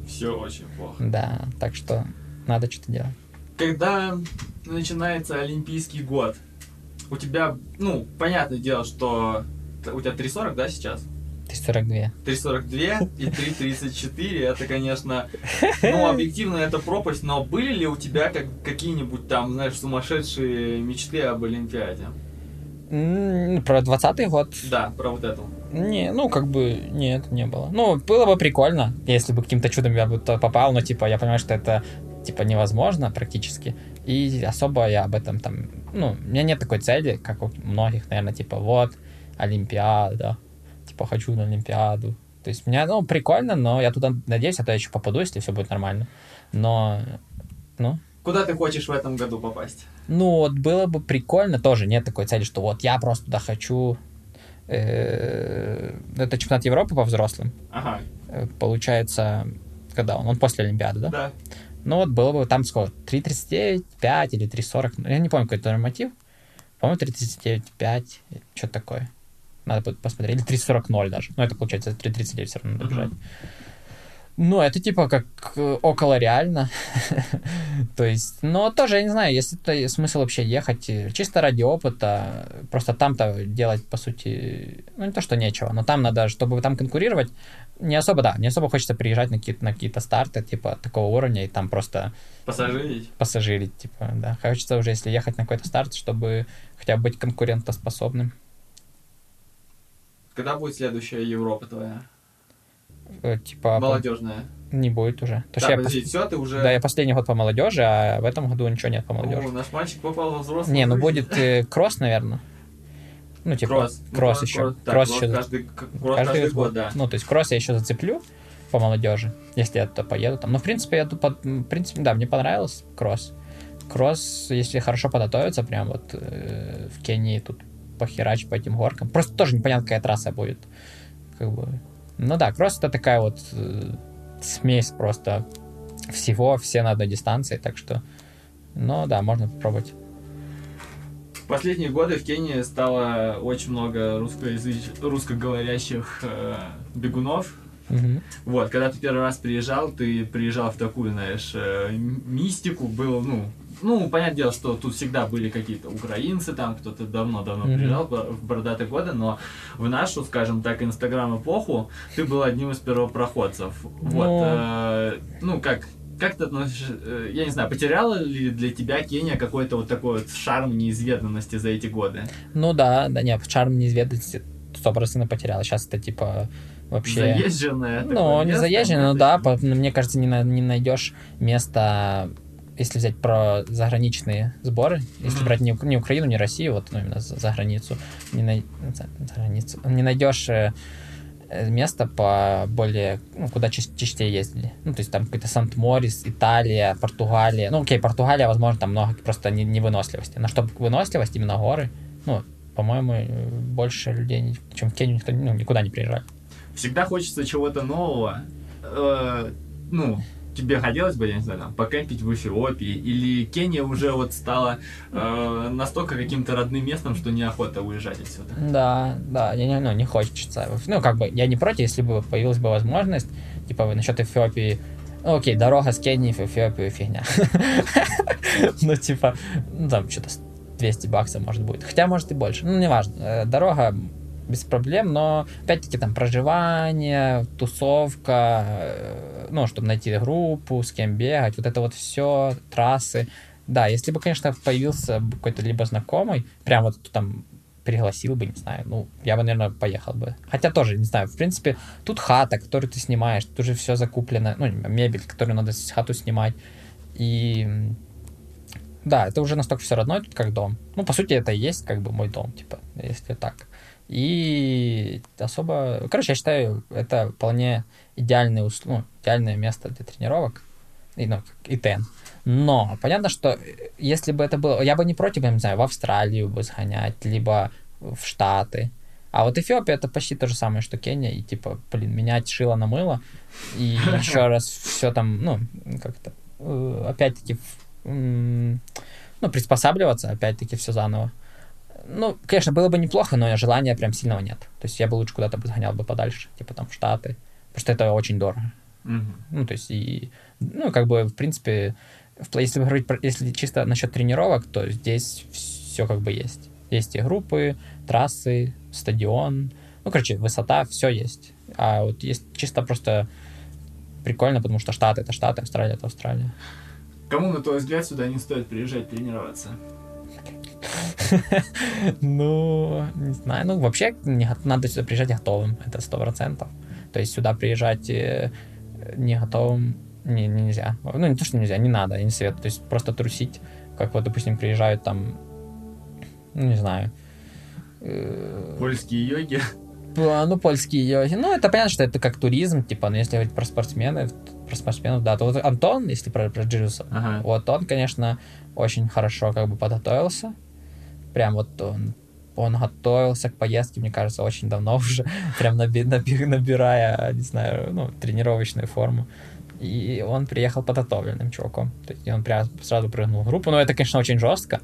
Все очень плохо. Да, так что надо что-то делать. Когда начинается Олимпийский год, у тебя, ну, понятное дело, что у тебя 3.40, да, сейчас? 3.42. 3.42 и 3.34, это, конечно, ну, объективно это пропасть, но были ли у тебя как, какие-нибудь там, знаешь, сумасшедшие мечты об Олимпиаде? Про 20 год? Да, про вот эту. Не, ну, как бы, нет, не было. Ну, было бы прикольно, если бы каким-то чудом я бы попал, но, типа, я понимаю, что это, типа, невозможно практически. И особо я об этом там... Ну, у меня нет такой цели, как у многих, наверное, типа, вот, Олимпиада, типа, хочу на Олимпиаду. То есть, меня, ну, прикольно, но я туда надеюсь, а то я еще попаду, если все будет нормально. Но, ну... Куда ты хочешь в этом году попасть? Ну, вот было бы прикольно, тоже нет такой цели, что вот я просто туда хочу... Э, это чемпионат Европы по взрослым. Ага. Э, получается, когда он? Он после Олимпиады, да? Да. Ну вот было бы там сколько? 3.39, 5 или 3.40. Ну, я не помню, какой это норматив. По-моему, 3.39, 5, что-то такое. Надо будет посмотреть. Или 3.40 даже. Ну, это получается 3.39 все равно надо бежать. Ну, это типа как э, около реально. То есть, но тоже, я не знаю, если это смысл вообще ехать э, чисто ради опыта, просто там-то делать, по сути, ну, не то, что нечего, но там надо, чтобы там конкурировать, не особо, да, не особо хочется приезжать на какие-то, на какие-то старты, типа, такого уровня, и там просто... Пассажирить? Пассажирить, типа, да. Хочется уже, если ехать на какой-то старт, чтобы хотя бы быть конкурентоспособным. Когда будет следующая Европа твоя? Э, типа... Молодежная. Не будет уже. То да, я подожди, пос... все, ты уже... Да, я последний год по молодежи, а в этом году ничего нет по молодежи. О, наш мальчик попал во взрослый. Не, ну будет э, кросс, наверное. Ну, типа, кросс, кросс ну, еще. Кросс, да, кросс, еще. Каждый, кросс каждый, каждый год, год, да. Ну, то есть кросс я еще зацеплю по молодежи, если я туда поеду. Там. Но, в принципе, я тут, в принципе, да, мне понравилось кросс. Кросс, если хорошо подготовиться, прям вот э, в Кении тут похерач по этим горкам. Просто тоже непонятно, какая трасса будет. Как бы ну да, кросс это такая вот э, смесь просто всего, все на одной дистанции, так что, ну да, можно попробовать. В последние годы в Кении стало очень много русскоязыч... русскоговорящих э, бегунов. Угу. Вот, когда ты первый раз приезжал, ты приезжал в такую, знаешь, э, мистику, был, ну, ну, понятное дело, что тут всегда были какие-то украинцы, там кто-то давно-давно mm-hmm. приезжал в бородатые годы, но в нашу, скажем так, инстаграм-эпоху ты был одним из первопроходцев. Но... Вот, ну. э, ну, как, как ты относишься, э, я не знаю, потеряла ли для тебя Кения какой-то вот такой вот шарм неизведанности за эти годы? Ну да, да нет, шарм неизведанности сто процентов потеряла. Сейчас это типа вообще... Заезженное. Ну, не заезженное, но да, по, мне кажется, не, на, не найдешь места если взять про заграничные сборы, если брать не, не Украину, не Россию, вот ну, именно за, за границу, не, на, за, за границу, не найдешь э, место по более, ну, куда ча- частее ездили. Ну, то есть там какой-то Сант-Морис, Италия, Португалия. Ну, окей, Португалия, возможно, там много просто не, невыносливости. Но чтобы выносливость, именно горы, ну, по-моему, больше людей, чем в Кению, никто ну, никуда не приезжали. Всегда хочется чего-то нового. Э, ну, тебе хотелось бы, я не знаю, там, покемпить в Эфиопии, или Кения уже вот стала э, настолько каким-то родным местом, что неохота уезжать отсюда? Да, да, не, не, ну, не хочется. Ну, как бы, я не против, если бы появилась бы возможность, типа, насчет Эфиопии, ну, окей, дорога с Кении в Эфиопию фигня. Ну, типа, ну, там, что-то 200 баксов, может, будет. Хотя, может, и больше. Ну, неважно. Э, дорога без проблем, но опять-таки там проживание, тусовка, э, ну, чтобы найти группу, с кем бегать, вот это вот все, трассы. Да, если бы, конечно, появился какой-то либо знакомый, прям вот там пригласил бы, не знаю, ну, я бы, наверное, поехал бы. Хотя тоже, не знаю, в принципе, тут хата, которую ты снимаешь, тут уже все закуплено, ну, мебель, которую надо хату снимать. И да, это уже настолько все родное тут как дом. Ну, по сути, это и есть как бы мой дом, типа, если так. И особо... Короче, я считаю, это вполне идеальный, ну, идеальное место для тренировок. И, ну, и тен. Но понятно, что если бы это было... Я бы не против, я не знаю, в Австралию бы сгонять, либо в Штаты. А вот Эфиопия это почти то же самое, что Кения. И типа, блин, менять шило на мыло. И еще раз все там, ну, как-то, э, опять-таки, ну, приспосабливаться, опять-таки, все заново. Ну, конечно, было бы неплохо, но желания прям сильного нет. То есть я бы лучше куда-то бы сгонял бы подальше, типа там в Штаты. Потому что это очень дорого. Mm-hmm. Ну, то есть, и, ну, как бы, в принципе, если говорить если чисто насчет тренировок, то здесь все как бы есть. Есть и группы, трассы, стадион. Ну, короче, высота, все есть. А вот есть чисто просто прикольно, потому что Штаты это Штаты, Австралия это Австралия. Кому, на твой взгляд, сюда не стоит приезжать тренироваться? Ну, не знаю. Ну, вообще, надо сюда приезжать готовым. Это сто процентов. То есть сюда приезжать э, не готовым не, нельзя. Ну, не то, что нельзя, не надо, не советую. То есть просто трусить, как вот, допустим, приезжают там, ну, не знаю. Э, Польские йоги. Ну, польские йоги. Ну, это понятно, что это как туризм, типа, но если говорить про спортсменов, про спортсменов, да, то вот Антон, если про, про Джируса, ага. вот он, конечно, очень хорошо как бы подготовился. Прям вот он, он готовился к поездке, мне кажется, очень давно уже, прям наби, наби, набирая, не знаю, ну, тренировочную форму. И он приехал подготовленным чуваком. То есть он прям сразу прыгнул в группу. Но это, конечно, очень жестко.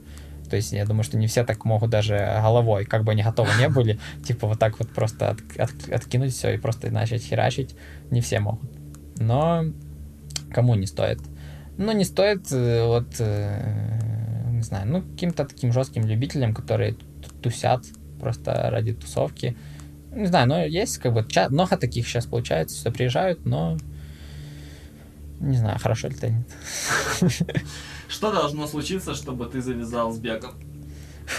То есть я думаю, что не все так могут даже головой, как бы они готовы не были, типа вот так вот просто от, от, откинуть все и просто начать херачить. Не все могут. Но кому не стоит? Ну, не стоит э, вот, э, не знаю, ну, каким-то таким жестким любителям, которые тусят просто ради тусовки. Не знаю, но есть как бы много таких сейчас получается, что приезжают, но не знаю, хорошо ли это нет. Что должно случиться, чтобы ты завязал с бегом?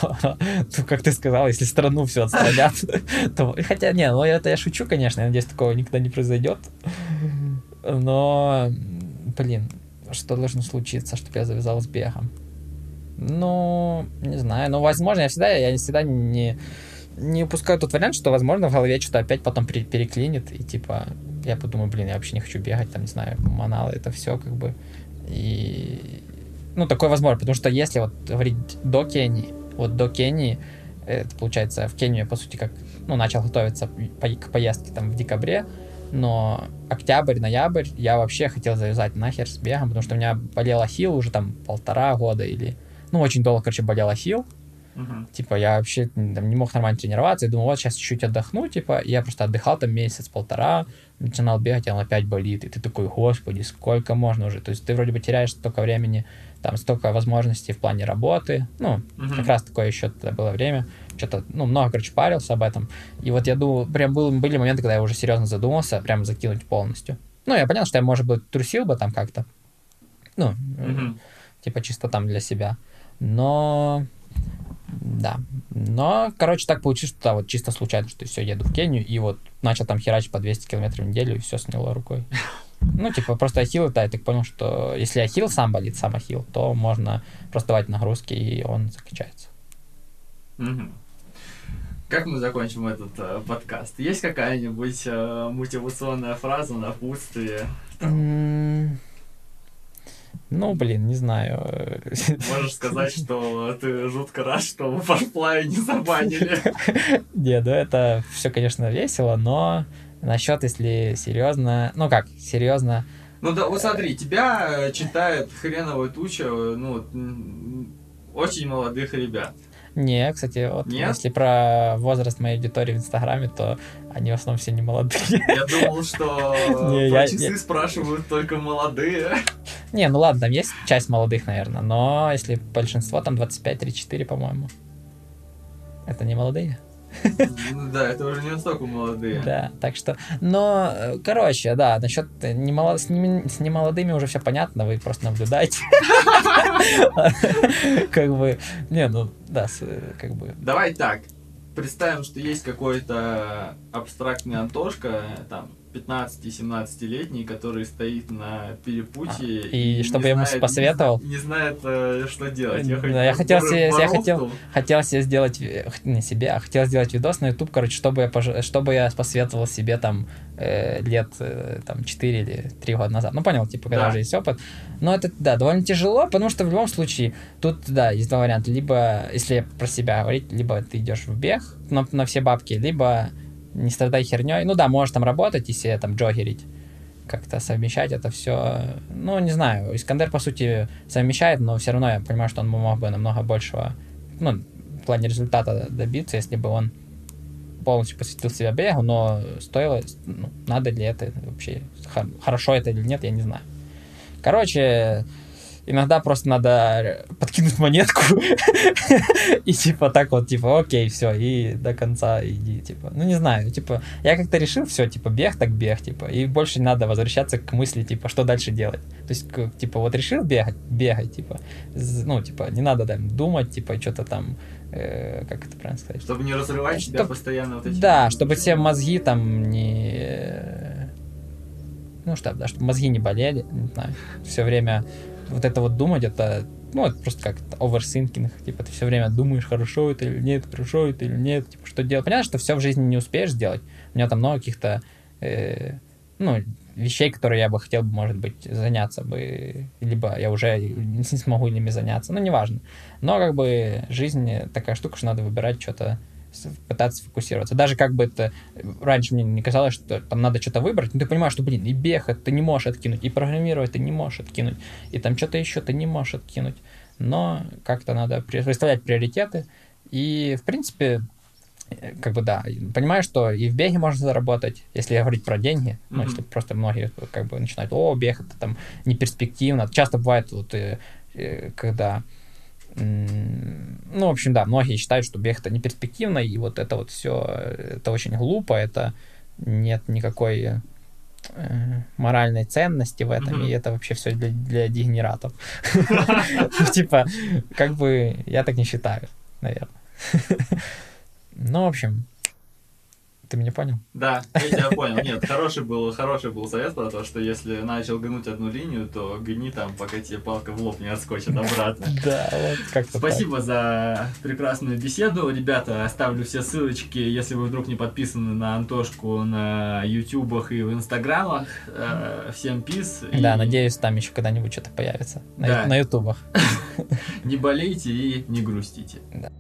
Ну, как ты сказал, если страну все отстранят, то... Хотя, не, ну это я шучу, конечно, я надеюсь, такого никогда не произойдет. Но, блин, что должно случиться, чтобы я завязал с бегом? Ну, не знаю, ну, возможно, я всегда, я всегда не, не упускаю тот вариант, что, возможно, в голове что-то опять потом переклинит, и, типа, я подумаю, блин, я вообще не хочу бегать, там, не знаю, маналы, это все как бы. И, ну, такое возможно, потому что если вот говорить до Кении, вот до Кении, это получается в Кению я, по сути, как, ну, начал готовиться к поездке там в декабре, но октябрь, ноябрь я вообще хотел завязать нахер с бегом, потому что у меня болел ахилл уже там полтора года или, ну, очень долго, короче, болел ахилл, Uh-huh. Типа, я вообще там, не мог нормально тренироваться. Я думал, вот сейчас чуть-чуть отдохну, типа, и я просто отдыхал там месяц-полтора, начинал бегать, и он опять болит. И ты такой, господи, сколько можно уже? То есть ты вроде бы теряешь столько времени, там столько возможностей в плане работы. Ну, uh-huh. как раз такое еще было время. Что-то, ну, много, короче, парился об этом. И вот я думал, прям был, были моменты, когда я уже серьезно задумался, прям закинуть полностью. Ну, я понял, что я, может быть, трусил бы там как-то. Ну, uh-huh. типа чисто там для себя. Но да. Но, короче, так получилось, что да, вот чисто случайно, что все, еду в Кению, и вот начал там херачить по 200 километров в неделю, и все сняло рукой. Ну, типа, просто ахилл, да, я так понял, что если ахилл сам болит, сам ахилл, то можно просто давать нагрузки, и он закачается. Как мы закончим этот э, подкаст? Есть какая-нибудь э, мотивационная фраза, напутствие? Там? Ну, блин, не знаю. Можешь сказать, что ты жутко рад, что в Фарфлае не забанили. Не, ну это все, конечно, весело, но насчет, если серьезно, ну как, серьезно. Ну да, вот смотри, тебя читает хреновая туча, ну, очень молодых ребят. Не, кстати, вот Нет? если про возраст моей аудитории в Инстаграме, то они в основном все не молодые. Я думал, что не, про я, часы я... спрашивают только молодые. Не, ну ладно, там есть часть молодых, наверное, но если большинство, там 25-34, по-моему. Это не молодые? Ну да, это уже не настолько молодые. Да, так что... Но, короче, да, насчет немолод... с, ними... с немолодыми уже все понятно, вы просто наблюдаете. Как бы... Не, ну, да, как бы... Давай так, представим, что есть какой-то абстрактный Антошка, там, 15-17-летний, который стоит на перепутье. А, и, и чтобы я ему посоветовал? Не, не знает, э, что делать. Я, да, я хотел себе, я хотел, хотел себе сделать, э, не себе, а хотел сделать видос на YouTube, короче, чтобы я, чтобы я посоветовал себе там э, лет э, там 4 или 3 года назад. Ну, понял, типа, когда да. уже есть опыт. Но это, да, довольно тяжело, потому что в любом случае тут, да, есть два варианта. Либо, если про себя говорить, либо ты идешь в бег на, на все бабки, либо не страдай херней. Ну да, можешь там работать, если там джогерить, как-то совмещать это все. Ну, не знаю, Искандер, по сути, совмещает, но все равно я понимаю, что он мог бы намного большего, ну, в плане результата добиться, если бы он полностью посвятил себя бегу, но стоило, ну, надо ли это вообще, хорошо это или нет, я не знаю. Короче, иногда просто надо подкинуть монетку и типа так вот, типа, окей, все, и до конца иди, типа. Ну, не знаю, типа, я как-то решил, все, типа, бег так бег, типа, и больше не надо возвращаться к мысли, типа, что дальше делать. То есть, типа, вот решил бегать, бегай, типа, ну, типа, не надо там думать, типа, что-то там э, как это правильно сказать? Чтобы не разрывать Чтоб... себя постоянно вот эти... Да, чтобы все мозги там не... Ну, что, да, чтобы мозги не болели, не знаю, все время вот это вот думать, это, ну, это просто как overthinking, типа, ты все время думаешь, хорошо это или нет, хорошо это или нет, типа, что делать. Понятно, что все в жизни не успеешь сделать, у меня там много каких-то, э, ну, вещей, которые я бы хотел, может быть, заняться бы, либо я уже не смогу ими заняться, ну, неважно. Но, как бы, жизнь такая штука, что надо выбирать что-то, пытаться фокусироваться. Даже как бы это раньше мне не казалось, что там надо что-то выбрать, но ты понимаешь, что, блин, и бег ты не можешь откинуть, и программировать ты не можешь откинуть, и там что-то еще ты не можешь откинуть. Но как-то надо представлять приоритеты, и, в принципе, как бы да, понимаю, что и в беге можно заработать, если говорить про деньги, mm-hmm. ну, если просто многие как бы начинают, о, бег это там не перспективно. Часто бывает вот, э, э, когда ну, в общем, да, многие считают, что бег это не перспективно, и вот это вот все, это очень глупо, это нет никакой э, моральной ценности в этом, mm-hmm. и это вообще все для, для дегенератов. Типа, как бы я так не считаю, наверное. Ну, в общем, ты меня понял? Да, я тебя понял. Нет, хороший был, хороший был совет про то, что если начал гнуть одну линию, то гни там, пока тебе палка в лоб не отскочит обратно. Да, вот как-то Спасибо за прекрасную беседу. Ребята, оставлю все ссылочки, если вы вдруг не подписаны на Антошку на ютубах и в инстаграмах. Э, всем пис. Да, надеюсь, там еще когда-нибудь что-то появится на ютубах. Не болейте и не грустите. Да.